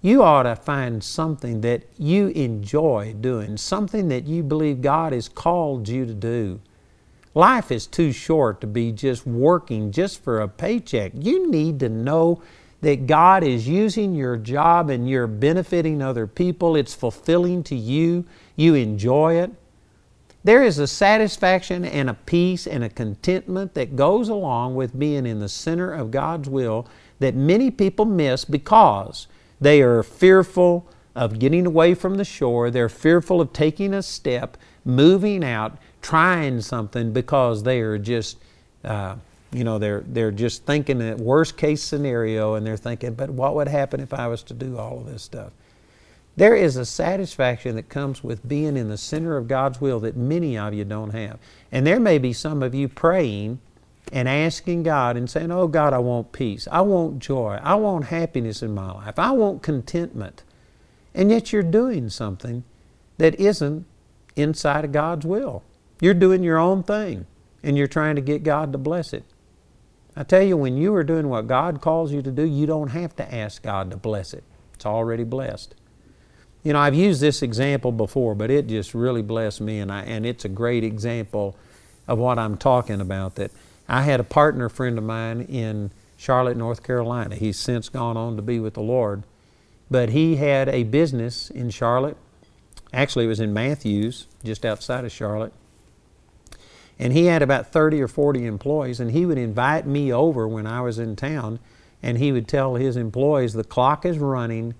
You ought to find something that you enjoy doing, something that you believe God has called you to do. Life is too short to be just working just for a paycheck. You need to know that God is using your job and you're benefiting other people. It's fulfilling to you. You enjoy it. There is a satisfaction and a peace and a contentment that goes along with being in the center of God's will that many people miss because they are fearful of getting away from the shore. They're fearful of taking a step, moving out, trying something because they are just, uh, you know, they're, they're just thinking the worst case scenario and they're thinking, but what would happen if I was to do all of this stuff? There is a satisfaction that comes with being in the center of God's will that many of you don't have. And there may be some of you praying and asking God and saying, Oh God, I want peace. I want joy. I want happiness in my life. I want contentment. And yet you're doing something that isn't inside of God's will. You're doing your own thing and you're trying to get God to bless it. I tell you, when you are doing what God calls you to do, you don't have to ask God to bless it. It's already blessed. You know, I've used this example before, but it just really blessed me, and, I, and it's a great example of what I'm talking about. That I had a partner friend of mine in Charlotte, North Carolina. He's since gone on to be with the Lord, but he had a business in Charlotte. Actually, it was in Matthews, just outside of Charlotte. And he had about 30 or 40 employees, and he would invite me over when I was in town, and he would tell his employees, The clock is running.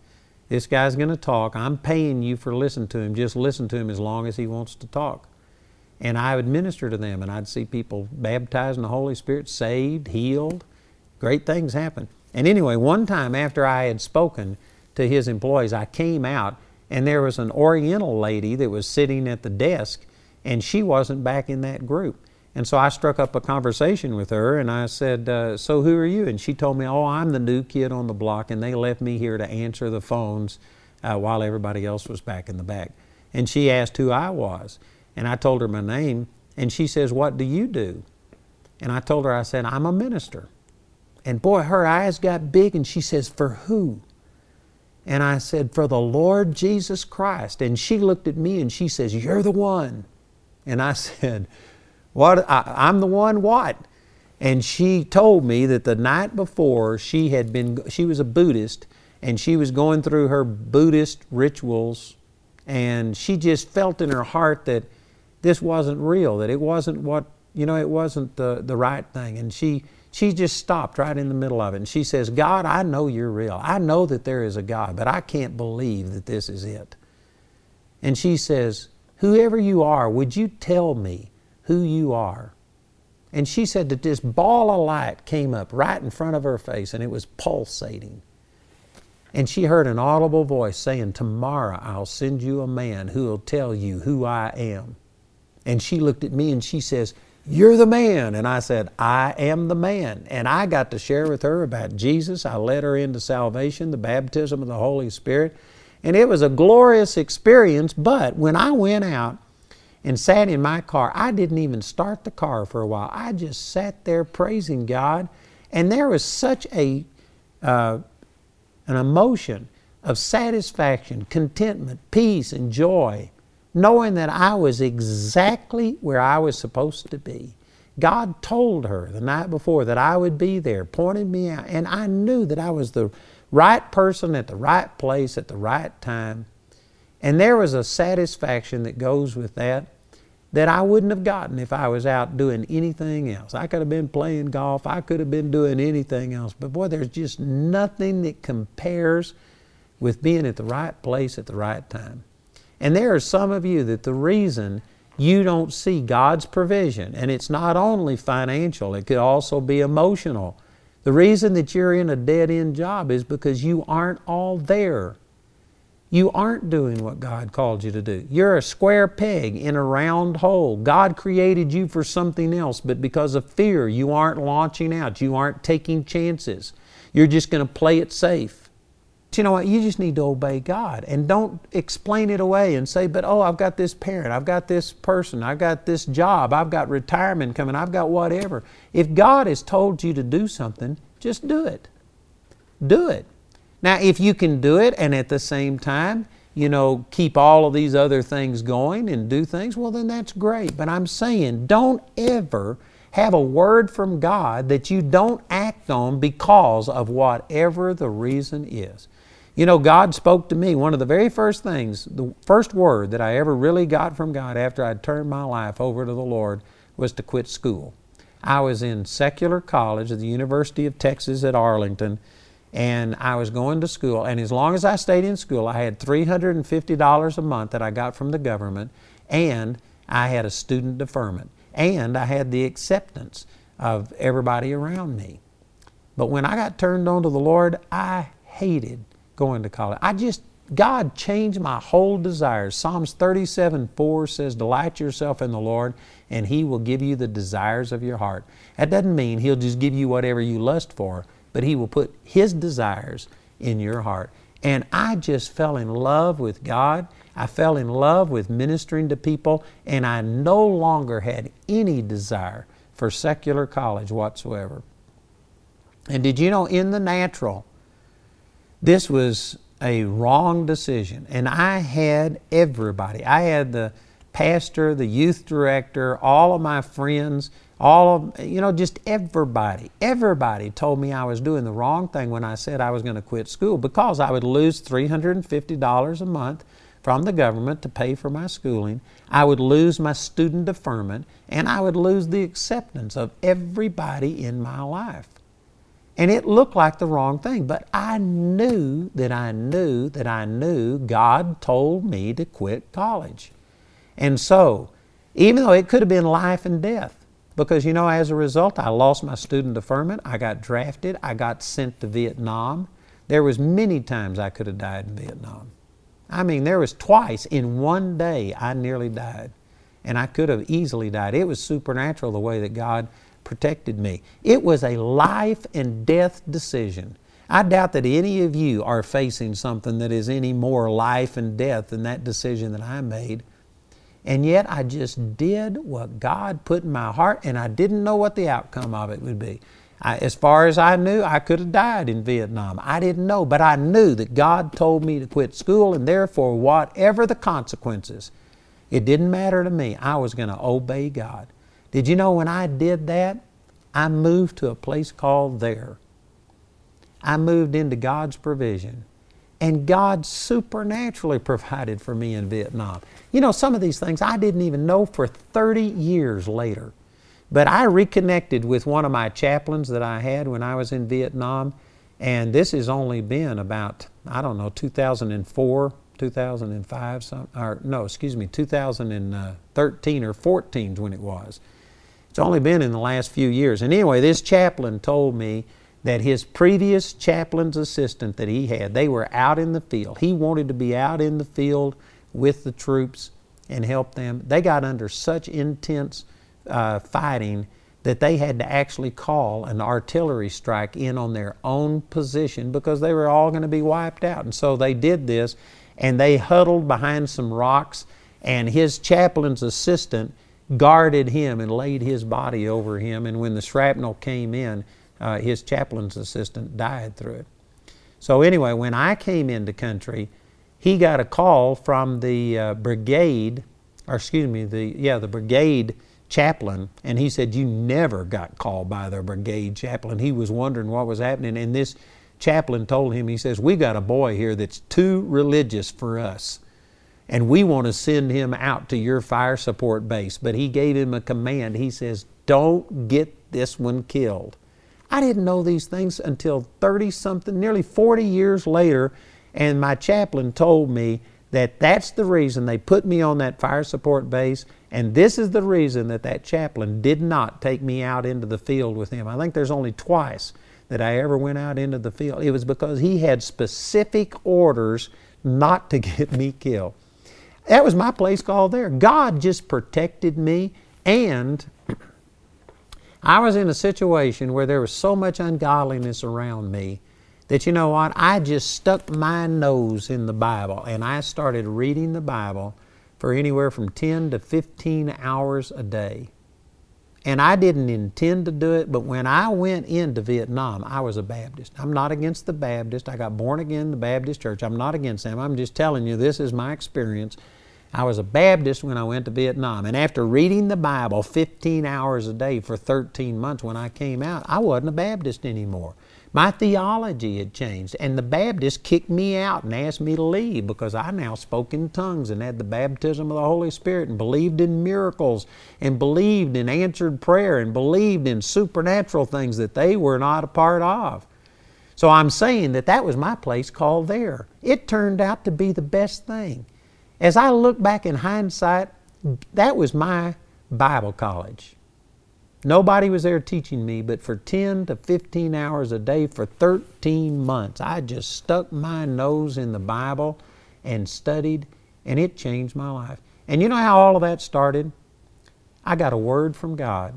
This guy's going to talk. I'm paying you for listening to him. Just listen to him as long as he wants to talk. And I would minister to them, and I'd see people baptized in the Holy Spirit, saved, healed. Great things happen. And anyway, one time after I had spoken to his employees, I came out, and there was an Oriental lady that was sitting at the desk and she wasn't back in that group. And so I struck up a conversation with her and I said, uh, So who are you? And she told me, Oh, I'm the new kid on the block, and they left me here to answer the phones uh, while everybody else was back in the back. And she asked who I was. And I told her my name, and she says, What do you do? And I told her, I said, I'm a minister. And boy, her eyes got big, and she says, For who? And I said, For the Lord Jesus Christ. And she looked at me and she says, You're the one. And I said, What? I, am the one, what? And she told me that the night before she had been, she was a Buddhist and she was going through her Buddhist rituals and she just felt in her heart that this wasn't real, that it wasn't what, you know, it wasn't the, the right thing. And she, she just stopped right in the middle of it and she says, God, I know you're real. I know that there is a God, but I can't believe that this is it. And she says, Whoever you are, would you tell me who you are? And she said that this ball of light came up right in front of her face and it was pulsating. And she heard an audible voice saying, Tomorrow I'll send you a man who will tell you who I am. And she looked at me and she says, You're the man. And I said, I am the man. And I got to share with her about Jesus. I led her into salvation, the baptism of the Holy Spirit. And it was a glorious experience, but when I went out and sat in my car, I didn't even start the car for a while. I just sat there praising God, and there was such a uh, an emotion of satisfaction, contentment, peace, and joy, knowing that I was exactly where I was supposed to be. God told her the night before that I would be there, pointed me out, and I knew that I was the right person at the right place at the right time. And there was a satisfaction that goes with that that I wouldn't have gotten if I was out doing anything else. I could have been playing golf, I could have been doing anything else. But boy, there's just nothing that compares with being at the right place at the right time. And there are some of you that the reason you don't see God's provision, and it's not only financial, it could also be emotional the reason that you're in a dead end job is because you aren't all there. You aren't doing what God called you to do. You're a square peg in a round hole. God created you for something else, but because of fear, you aren't launching out. You aren't taking chances. You're just going to play it safe you know what? You just need to obey God and don't explain it away and say, but oh, I've got this parent, I've got this person, I've got this job, I've got retirement coming, I've got whatever. If God has told you to do something, just do it. Do it. Now, if you can do it and at the same time, you know, keep all of these other things going and do things, well, then that's great. But I'm saying don't ever have a word from God that you don't act on because of whatever the reason is. You know, God spoke to me. One of the very first things, the first word that I ever really got from God after I'd turned my life over to the Lord was to quit school. I was in secular college at the University of Texas at Arlington, and I was going to school. And as long as I stayed in school, I had $350 a month that I got from the government, and I had a student deferment, and I had the acceptance of everybody around me. But when I got turned on to the Lord, I hated going to college. I just, God changed my whole desires. Psalms 37 4 says, Delight yourself in the Lord, and He will give you the desires of your heart. That doesn't mean He'll just give you whatever you lust for, but He will put His desires in your heart. And I just fell in love with God. I fell in love with ministering to people, and I no longer had any desire for secular college whatsoever. And did you know, in the natural, this was a wrong decision. And I had everybody. I had the pastor, the youth director, all of my friends, all of, you know, just everybody. Everybody told me I was doing the wrong thing when I said I was going to quit school because I would lose $350 a month from the government to pay for my schooling. I would lose my student deferment, and I would lose the acceptance of everybody in my life. And it looked like the wrong thing, but I knew that I knew that I knew God told me to quit college. And so, even though it could have been life and death, because you know, as a result, I lost my student deferment, I got drafted, I got sent to Vietnam. There was many times I could have died in Vietnam. I mean, there was twice in one day I nearly died. And I could have easily died. It was supernatural the way that God protected me. It was a life and death decision. I doubt that any of you are facing something that is any more life and death than that decision that I made. And yet I just did what God put in my heart, and I didn't know what the outcome of it would be. I, as far as I knew, I could have died in Vietnam. I didn't know, but I knew that God told me to quit school, and therefore, whatever the consequences, it didn't matter to me. I was going to obey God. Did you know when I did that, I moved to a place called there. I moved into God's provision. And God supernaturally provided for me in Vietnam. You know, some of these things I didn't even know for 30 years later. But I reconnected with one of my chaplains that I had when I was in Vietnam. And this has only been about, I don't know, 2004, 2005, some, or no, excuse me, 2013 or 14 is when it was. It's only been in the last few years. And anyway, this chaplain told me that his previous chaplain's assistant that he had, they were out in the field. He wanted to be out in the field with the troops and help them. They got under such intense uh, fighting that they had to actually call an artillery strike in on their own position because they were all going to be wiped out. And so they did this and they huddled behind some rocks and his chaplain's assistant guarded him and laid his body over him. And when the shrapnel came in, uh, his chaplain's assistant died through it. So, anyway, when I came into country, he got a call from the uh, brigade, or excuse me, the yeah, the brigade chaplain, and he said, You never got called by the brigade chaplain. He was wondering what was happening, and this chaplain told him, He says, We got a boy here that's too religious for us and we want to send him out to your fire support base. But he gave him a command. He says, Don't get this one killed. I didn't know these things until 30 something, nearly 40 years later, and my chaplain told me that that's the reason they put me on that fire support base, and this is the reason that that chaplain did not take me out into the field with him. I think there's only twice that I ever went out into the field. It was because he had specific orders not to get me killed. That was my place called there. God just protected me, and I was in a situation where there was so much ungodliness around me that you know what? I just stuck my nose in the Bible and I started reading the Bible for anywhere from 10 to 15 hours a day. And I didn't intend to do it, but when I went into Vietnam, I was a Baptist. I'm not against the Baptist. I got born again in the Baptist church. I'm not against them. I'm just telling you this is my experience. I was a Baptist when I went to Vietnam. And after reading the Bible 15 hours a day for 13 months when I came out, I wasn't a Baptist anymore. My theology had changed, and the Baptists kicked me out and asked me to leave because I now spoke in tongues and had the baptism of the Holy Spirit and believed in miracles and believed in answered prayer and believed in supernatural things that they were not a part of. So I'm saying that that was my place called there. It turned out to be the best thing. As I look back in hindsight, that was my Bible college. Nobody was there teaching me, but for 10 to 15 hours a day for 13 months, I just stuck my nose in the Bible and studied, and it changed my life. And you know how all of that started? I got a word from God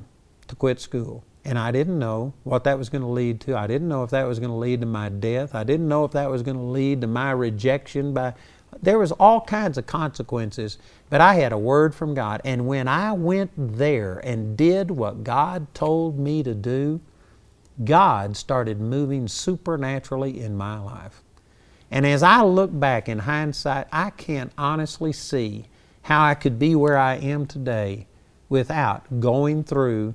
to quit school. And I didn't know what that was going to lead to. I didn't know if that was going to lead to my death. I didn't know if that was going to lead to my rejection by there was all kinds of consequences, but I had a word from God. And when I went there and did what God told me to do, God started moving supernaturally in my life. And as I look back in hindsight, I can't honestly see how I could be where I am today without going through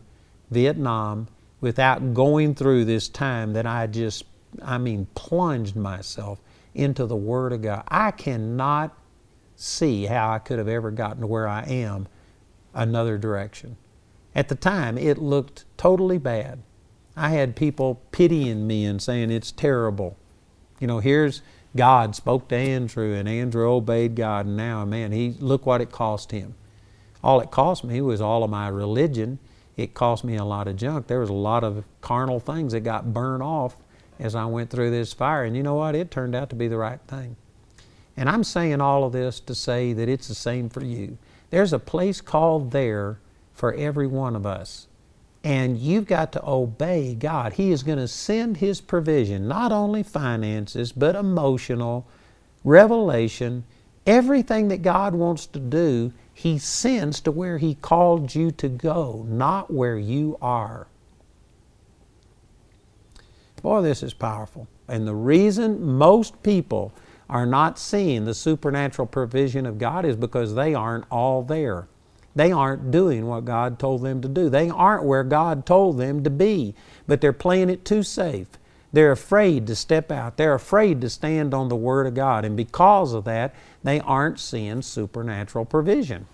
Vietnam, without going through this time that I just, I mean, plunged myself into the Word of God. I cannot see how I could have ever gotten to where I am another direction. At the time, it looked totally bad. I had people pitying me and saying it's terrible. You know, here's God spoke to Andrew, and Andrew obeyed God, and now, man, he look what it cost him. All it cost me was all of my religion. It cost me a lot of junk. There was a lot of carnal things that got burned off as I went through this fire. And you know what? It turned out to be the right thing. And I'm saying all of this to say that it's the same for you. There's a place called there for every one of us. And you've got to obey God. He is going to send His provision, not only finances, but emotional, revelation, everything that God wants to do, He sends to where He called you to go, not where you are. Boy, this is powerful. And the reason most people are not seeing the supernatural provision of God is because they aren't all there. They aren't doing what God told them to do. They aren't where God told them to be, but they're playing it too safe. They're afraid to step out. They're afraid to stand on the Word of God. And because of that, they aren't seeing supernatural provision.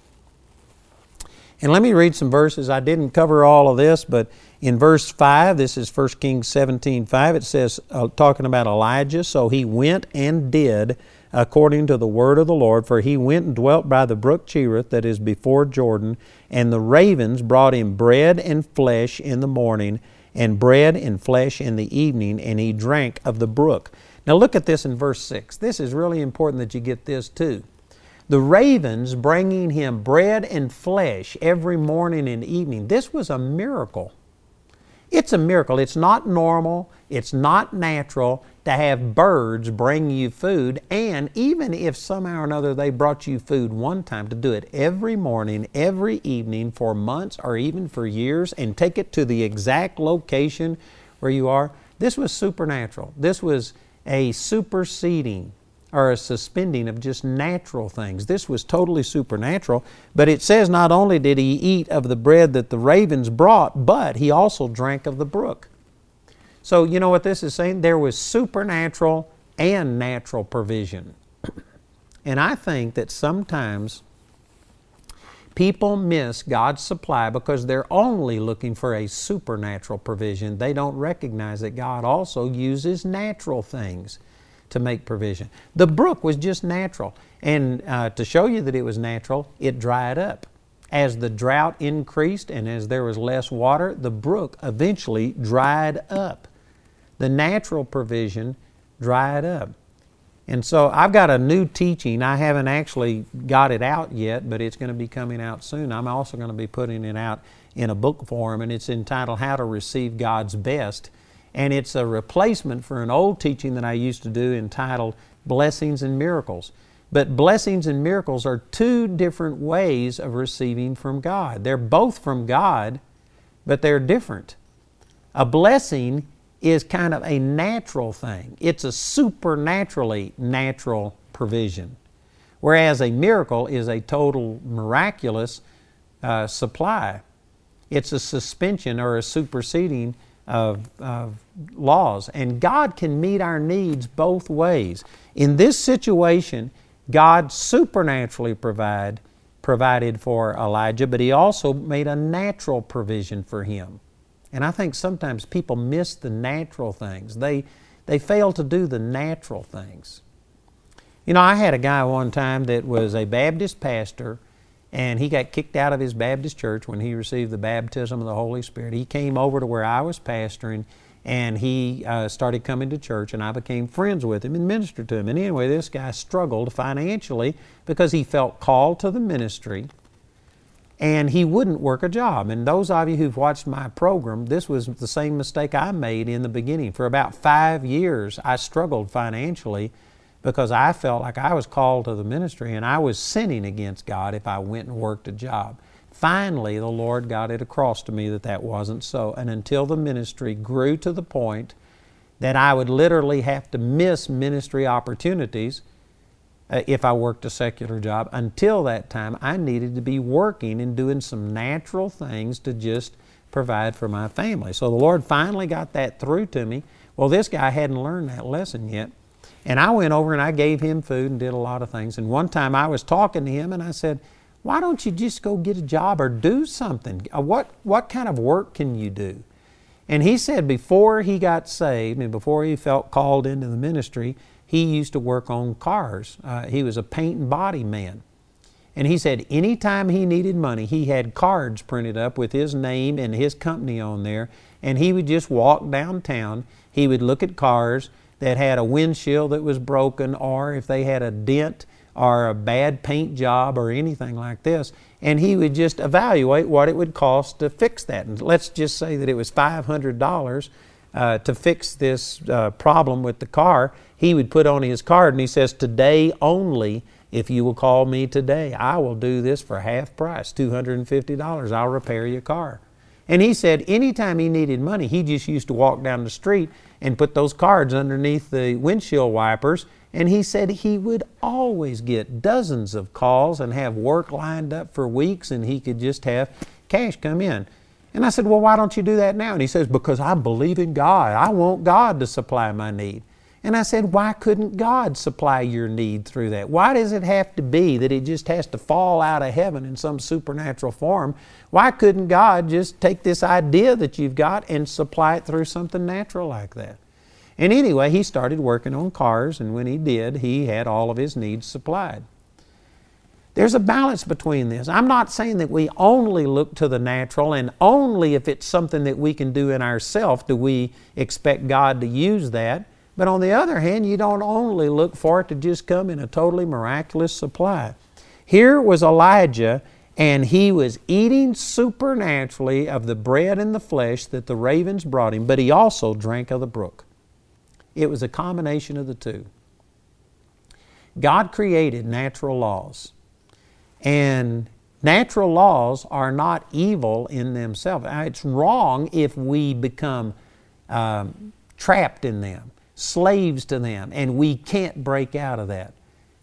And let me read some verses. I didn't cover all of this, but in verse 5, this is 1 Kings 17 5, it says, uh, talking about Elijah, so he went and did according to the word of the Lord, for he went and dwelt by the brook Cherith that is before Jordan, and the ravens brought him bread and flesh in the morning, and bread and flesh in the evening, and he drank of the brook. Now look at this in verse 6. This is really important that you get this too. The ravens bringing him bread and flesh every morning and evening. This was a miracle. It's a miracle. It's not normal, it's not natural to have birds bring you food. And even if somehow or another they brought you food one time, to do it every morning, every evening for months or even for years and take it to the exact location where you are, this was supernatural. This was a superseding or a suspending of just natural things. This was totally supernatural, but it says not only did he eat of the bread that the ravens brought, but he also drank of the brook. So, you know what this is saying? There was supernatural and natural provision. and I think that sometimes people miss God's supply because they're only looking for a supernatural provision. They don't recognize that God also uses natural things to make provision. The brook was just natural. And uh, to show you that it was natural, it dried up. As the drought increased and as there was less water, the brook eventually dried up. The natural provision dried up. And so I've got a new teaching. I haven't actually got it out yet, but it's going to be coming out soon. I'm also going to be putting it out in a book form, and it's entitled How to Receive God's Best and it's a replacement for an old teaching that I used to do entitled Blessings and Miracles. But blessings and miracles are two different ways of receiving from God. They're both from God, but they're different. A blessing is kind of a natural thing, it's a supernaturally natural provision. Whereas a miracle is a total miraculous uh, supply. It's a suspension or a superseding of, of laws. And God can meet our needs both ways. In this situation, God supernaturally provide, provided for Elijah, but He also made a natural provision for him. And I think sometimes people miss the natural things. They, they fail to do the natural things. You know, I had a guy one time that was a Baptist pastor and he got kicked out of his Baptist church when he received the baptism of the Holy Spirit. He came over to where I was pastoring and he uh, started coming to church and I became friends with him and ministered to him. And anyway, this guy struggled financially because he felt called to the ministry and he wouldn't work a job. And those of you who've watched my program, this was the same mistake I made in the beginning. For about five years, I struggled financially because I felt like I was called to the ministry and I was sinning against God if I went and worked a job. Finally, the Lord got it across to me that that wasn't so. And until the ministry grew to the point that I would literally have to miss ministry opportunities uh, if I worked a secular job, until that time, I needed to be working and doing some natural things to just provide for my family. So the Lord finally got that through to me. Well, this guy hadn't learned that lesson yet. And I went over and I gave him food and did a lot of things. And one time I was talking to him and I said, Why don't you just go get a job or do something? Uh, what, what kind of work can you do? And he said before he got saved and before he felt called into the ministry, he used to work on cars. Uh, he was a paint and body man. And he said anytime he needed money, he had cards printed up with his name and his company on there. And he would just walk downtown. He would look at cars that had a windshield that was broken, or if they had a dent or a bad paint job or anything like this. And he would just evaluate what it would cost to fix that. And let's just say that it was $500 uh, to fix this uh, problem with the car. He would put on his card and he says, Today only if you will call me today, I will do this for half price, $250. I'll repair your car. And he said anytime he needed money, he just used to walk down the street and put those cards underneath the windshield wipers. And he said he would always get dozens of calls and have work lined up for weeks, and he could just have cash come in. And I said, Well, why don't you do that now? And he says, Because I believe in God. I want God to supply my need. And I said, why couldn't God supply your need through that? Why does it have to be that it just has to fall out of heaven in some supernatural form? Why couldn't God just take this idea that you've got and supply it through something natural like that? And anyway, he started working on cars, and when he did, he had all of his needs supplied. There's a balance between this. I'm not saying that we only look to the natural and only if it's something that we can do in ourselves do we expect God to use that. But on the other hand, you don't only look for it to just come in a totally miraculous supply. Here was Elijah, and he was eating supernaturally of the bread and the flesh that the ravens brought him, but he also drank of the brook. It was a combination of the two. God created natural laws, and natural laws are not evil in themselves. It's wrong if we become um, trapped in them slaves to them, and we can't break out of that.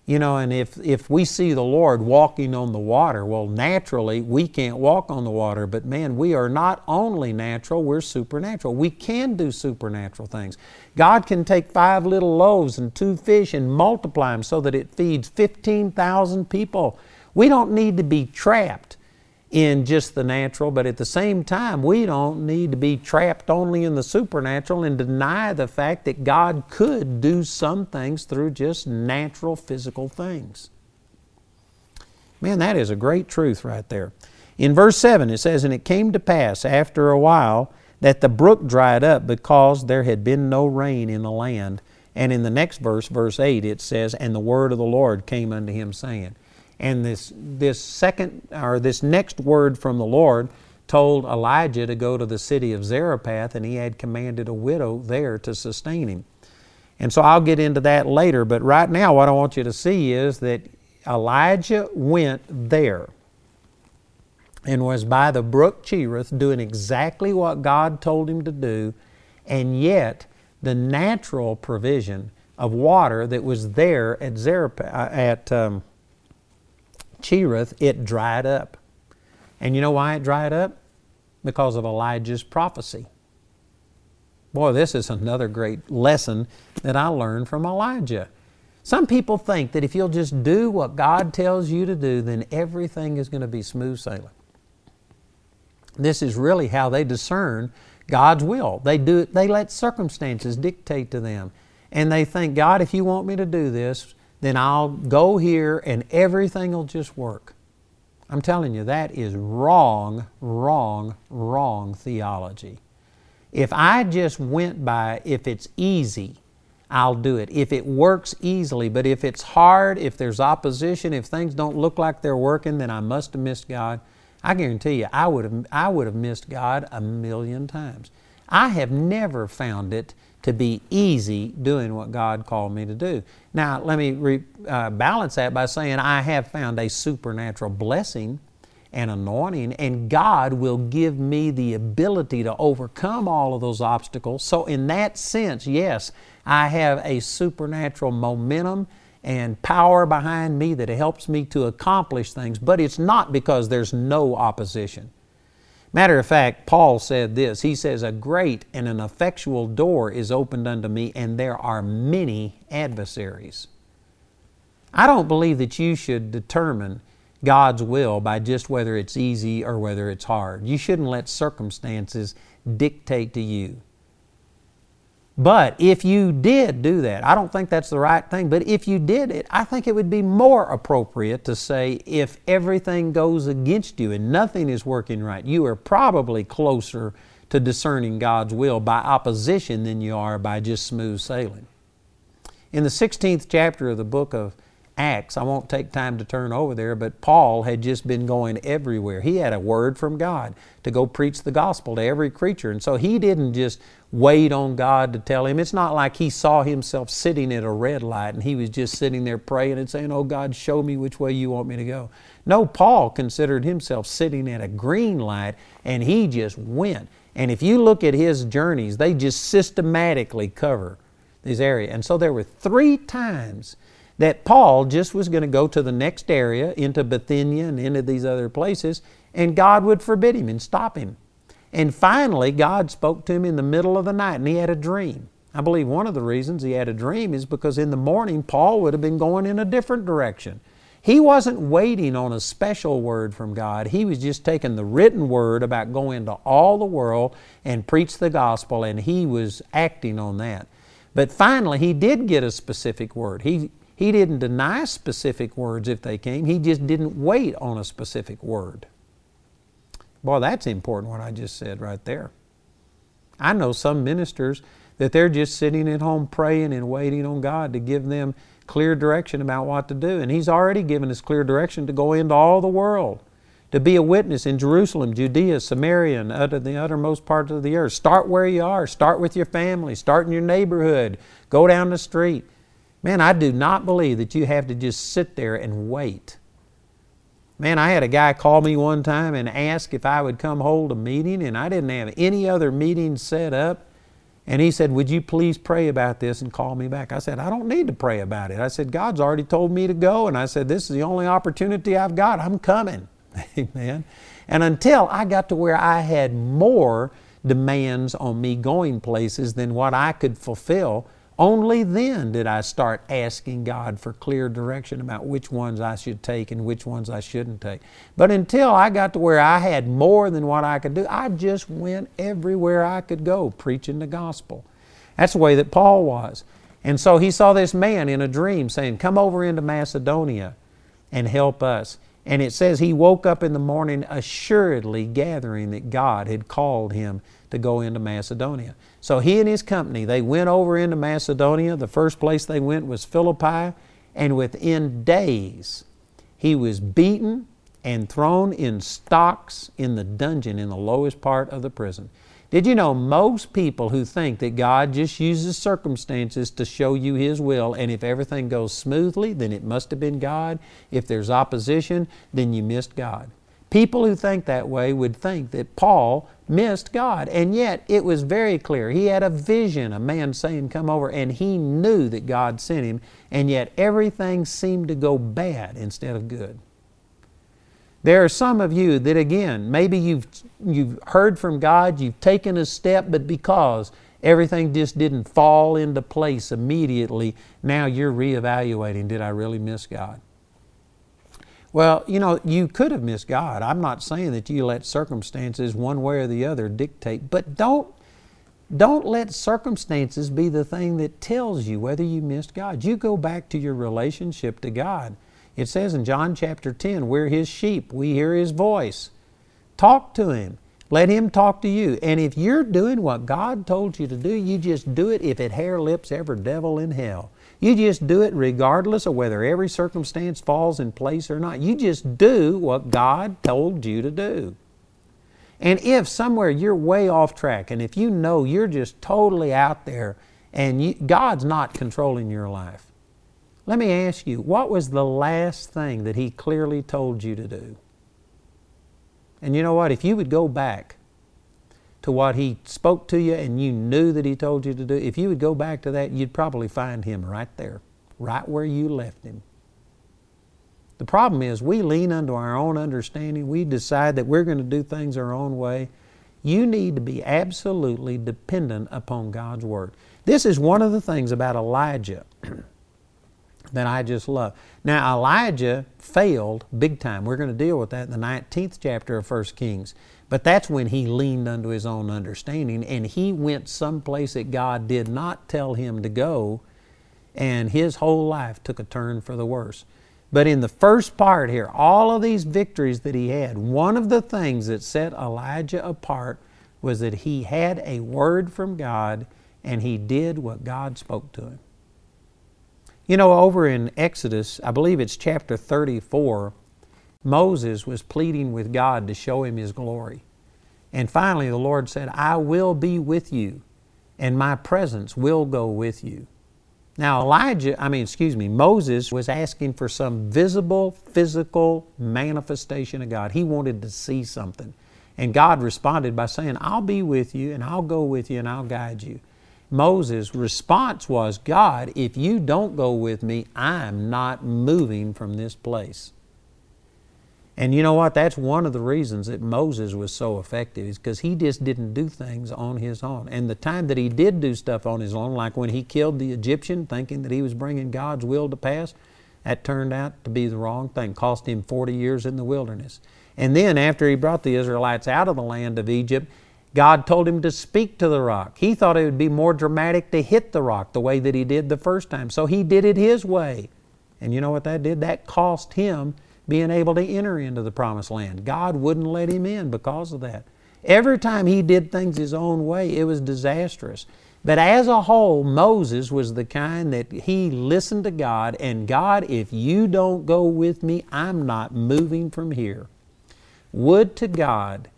You know, and if, if we see the Lord walking on the water, well, naturally, we can't walk on the water, but man, we are not only natural, we're supernatural. We can do supernatural things. God can take five little loaves and two fish and multiply them so that it feeds 15,000 people. We don't need to be trapped in just the natural, but at the same time, we don't need to be trapped only in the supernatural and deny the fact that God could do some things through just natural physical things. Man, that is a great truth right there. In verse 7, it says, And it came to pass after a while that the brook dried up because there had been no rain in the land. And in the next verse, verse 8, it says, And the word of the Lord came unto him, saying, and this, this second, or this next word from the Lord told Elijah to go to the city of Zarephath, and he had commanded a widow there to sustain him. And so I'll get into that later, but right now, what I want you to see is that Elijah went there and was by the brook Cherith doing exactly what God told him to do, and yet the natural provision of water that was there at Zarephath, uh, at um, Cherith, it dried up. And you know why it dried up? Because of Elijah's prophecy. Boy, this is another great lesson that I learned from Elijah. Some people think that if you'll just do what God tells you to do, then everything is going to be smooth sailing. This is really how they discern God's will. They do they let circumstances dictate to them. And they think, God, if you want me to do this, then I'll go here and everything will just work. I'm telling you, that is wrong, wrong, wrong theology. If I just went by, if it's easy, I'll do it. If it works easily, but if it's hard, if there's opposition, if things don't look like they're working, then I must have missed God. I guarantee you, I would have, I would have missed God a million times. I have never found it to be easy doing what God called me to do. Now, let me re, uh, balance that by saying I have found a supernatural blessing and anointing, and God will give me the ability to overcome all of those obstacles. So, in that sense, yes, I have a supernatural momentum and power behind me that helps me to accomplish things, but it's not because there's no opposition. Matter of fact, Paul said this. He says, A great and an effectual door is opened unto me, and there are many adversaries. I don't believe that you should determine God's will by just whether it's easy or whether it's hard. You shouldn't let circumstances dictate to you. But if you did do that, I don't think that's the right thing, but if you did it, I think it would be more appropriate to say if everything goes against you and nothing is working right, you are probably closer to discerning God's will by opposition than you are by just smooth sailing. In the 16th chapter of the book of Acts. I won't take time to turn over there, but Paul had just been going everywhere. He had a word from God to go preach the gospel to every creature. And so he didn't just wait on God to tell him. It's not like he saw himself sitting at a red light and he was just sitting there praying and saying, Oh God, show me which way you want me to go. No, Paul considered himself sitting at a green light and he just went. And if you look at his journeys, they just systematically cover this area. And so there were three times that Paul just was going to go to the next area, into Bithynia and into these other places, and God would forbid him and stop him. And finally, God spoke to him in the middle of the night, and he had a dream. I believe one of the reasons he had a dream is because in the morning, Paul would have been going in a different direction. He wasn't waiting on a special word from God. He was just taking the written word about going to all the world and preach the gospel, and he was acting on that. But finally, he did get a specific word. He, he didn't deny specific words if they came, he just didn't wait on a specific word. Boy, that's important what I just said right there. I know some ministers that they're just sitting at home praying and waiting on God to give them clear direction about what to do. And He's already given us clear direction to go into all the world, to be a witness in Jerusalem, Judea, Samaria, and utter the uttermost parts of the earth. Start where you are. Start with your family. Start in your neighborhood. Go down the street. Man, I do not believe that you have to just sit there and wait. Man, I had a guy call me one time and ask if I would come hold a meeting, and I didn't have any other meetings set up. And he said, Would you please pray about this and call me back? I said, I don't need to pray about it. I said, God's already told me to go. And I said, This is the only opportunity I've got. I'm coming. Amen. And until I got to where I had more demands on me going places than what I could fulfill, only then did I start asking God for clear direction about which ones I should take and which ones I shouldn't take. But until I got to where I had more than what I could do, I just went everywhere I could go preaching the gospel. That's the way that Paul was. And so he saw this man in a dream saying, Come over into Macedonia and help us. And it says he woke up in the morning assuredly gathering that God had called him to go into Macedonia. So he and his company, they went over into Macedonia. The first place they went was Philippi, and within days he was beaten and thrown in stocks in the dungeon in the lowest part of the prison. Did you know most people who think that God just uses circumstances to show you His will, and if everything goes smoothly, then it must have been God. If there's opposition, then you missed God. People who think that way would think that Paul missed God. And yet it was very clear. He had a vision, a man saying, Come over, and he knew that God sent him, and yet everything seemed to go bad instead of good. There are some of you that, again, maybe you've, you've heard from God, you've taken a step, but because everything just didn't fall into place immediately, now you're reevaluating did I really miss God? Well, you know, you could have missed God. I'm not saying that you let circumstances one way or the other dictate, but don't don't let circumstances be the thing that tells you whether you missed God. You go back to your relationship to God. It says in John chapter 10, we're His sheep, we hear His voice. Talk to Him. Let Him talk to you. And if you're doing what God told you to do, you just do it if it hair lips every devil in hell. You just do it regardless of whether every circumstance falls in place or not. You just do what God told you to do. And if somewhere you're way off track, and if you know you're just totally out there and you, God's not controlling your life, let me ask you, what was the last thing that He clearly told you to do? And you know what? If you would go back to what He spoke to you and you knew that He told you to do, if you would go back to that, you'd probably find Him right there, right where you left Him. The problem is we lean unto our own understanding. We decide that we're going to do things our own way. You need to be absolutely dependent upon God's Word. This is one of the things about Elijah that I just love. Now, Elijah failed big time. We're going to deal with that in the 19th chapter of 1 Kings. But that's when he leaned unto his own understanding and he went someplace that God did not tell him to go, and his whole life took a turn for the worse. But in the first part here, all of these victories that he had, one of the things that set Elijah apart was that he had a word from God and he did what God spoke to him. You know, over in Exodus, I believe it's chapter 34, Moses was pleading with God to show him his glory. And finally, the Lord said, I will be with you, and my presence will go with you. Now, Elijah, I mean, excuse me, Moses was asking for some visible, physical manifestation of God. He wanted to see something. And God responded by saying, I'll be with you, and I'll go with you, and I'll guide you. Moses' response was, God, if you don't go with me, I'm not moving from this place. And you know what? That's one of the reasons that Moses was so effective, is because he just didn't do things on his own. And the time that he did do stuff on his own, like when he killed the Egyptian, thinking that he was bringing God's will to pass, that turned out to be the wrong thing. Cost him 40 years in the wilderness. And then, after he brought the Israelites out of the land of Egypt, God told him to speak to the rock. He thought it would be more dramatic to hit the rock the way that he did the first time. So he did it his way. And you know what that did? That cost him being able to enter into the promised land. God wouldn't let him in because of that. Every time he did things his own way, it was disastrous. But as a whole, Moses was the kind that he listened to God, and God, if you don't go with me, I'm not moving from here. Would to God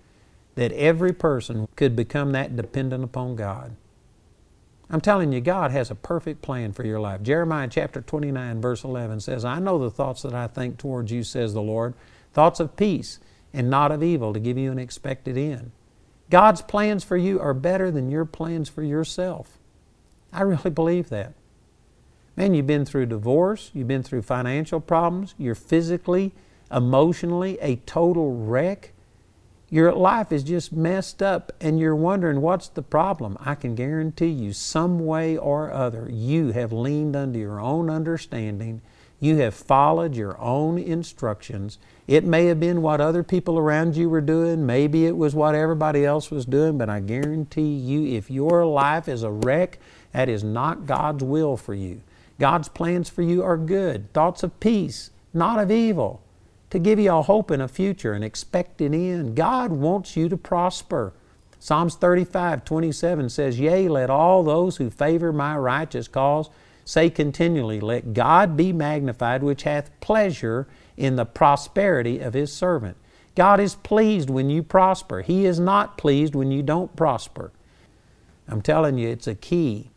that every person could become that dependent upon God. I'm telling you, God has a perfect plan for your life. Jeremiah chapter 29, verse 11 says, I know the thoughts that I think towards you, says the Lord, thoughts of peace and not of evil, to give you an expected end. God's plans for you are better than your plans for yourself. I really believe that. Man, you've been through divorce, you've been through financial problems, you're physically, emotionally a total wreck. Your life is just messed up and you're wondering what's the problem. I can guarantee you, some way or other, you have leaned unto your own understanding. You have followed your own instructions. It may have been what other people around you were doing, maybe it was what everybody else was doing, but I guarantee you, if your life is a wreck, that is not God's will for you. God's plans for you are good, thoughts of peace, not of evil to give you a hope and a future, and expect an end. God wants you to prosper. Psalms 35, 27 says, Yea, let all those who favor my righteous cause say continually, Let God be magnified, which hath pleasure in the prosperity of his servant. God is pleased when you prosper. He is not pleased when you don't prosper. I'm telling you, it's a key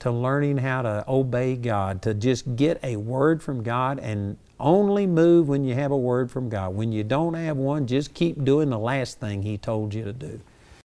to learning how to obey God, to just get a word from God and only move when you have a word from God. When you don't have one, just keep doing the last thing He told you to do.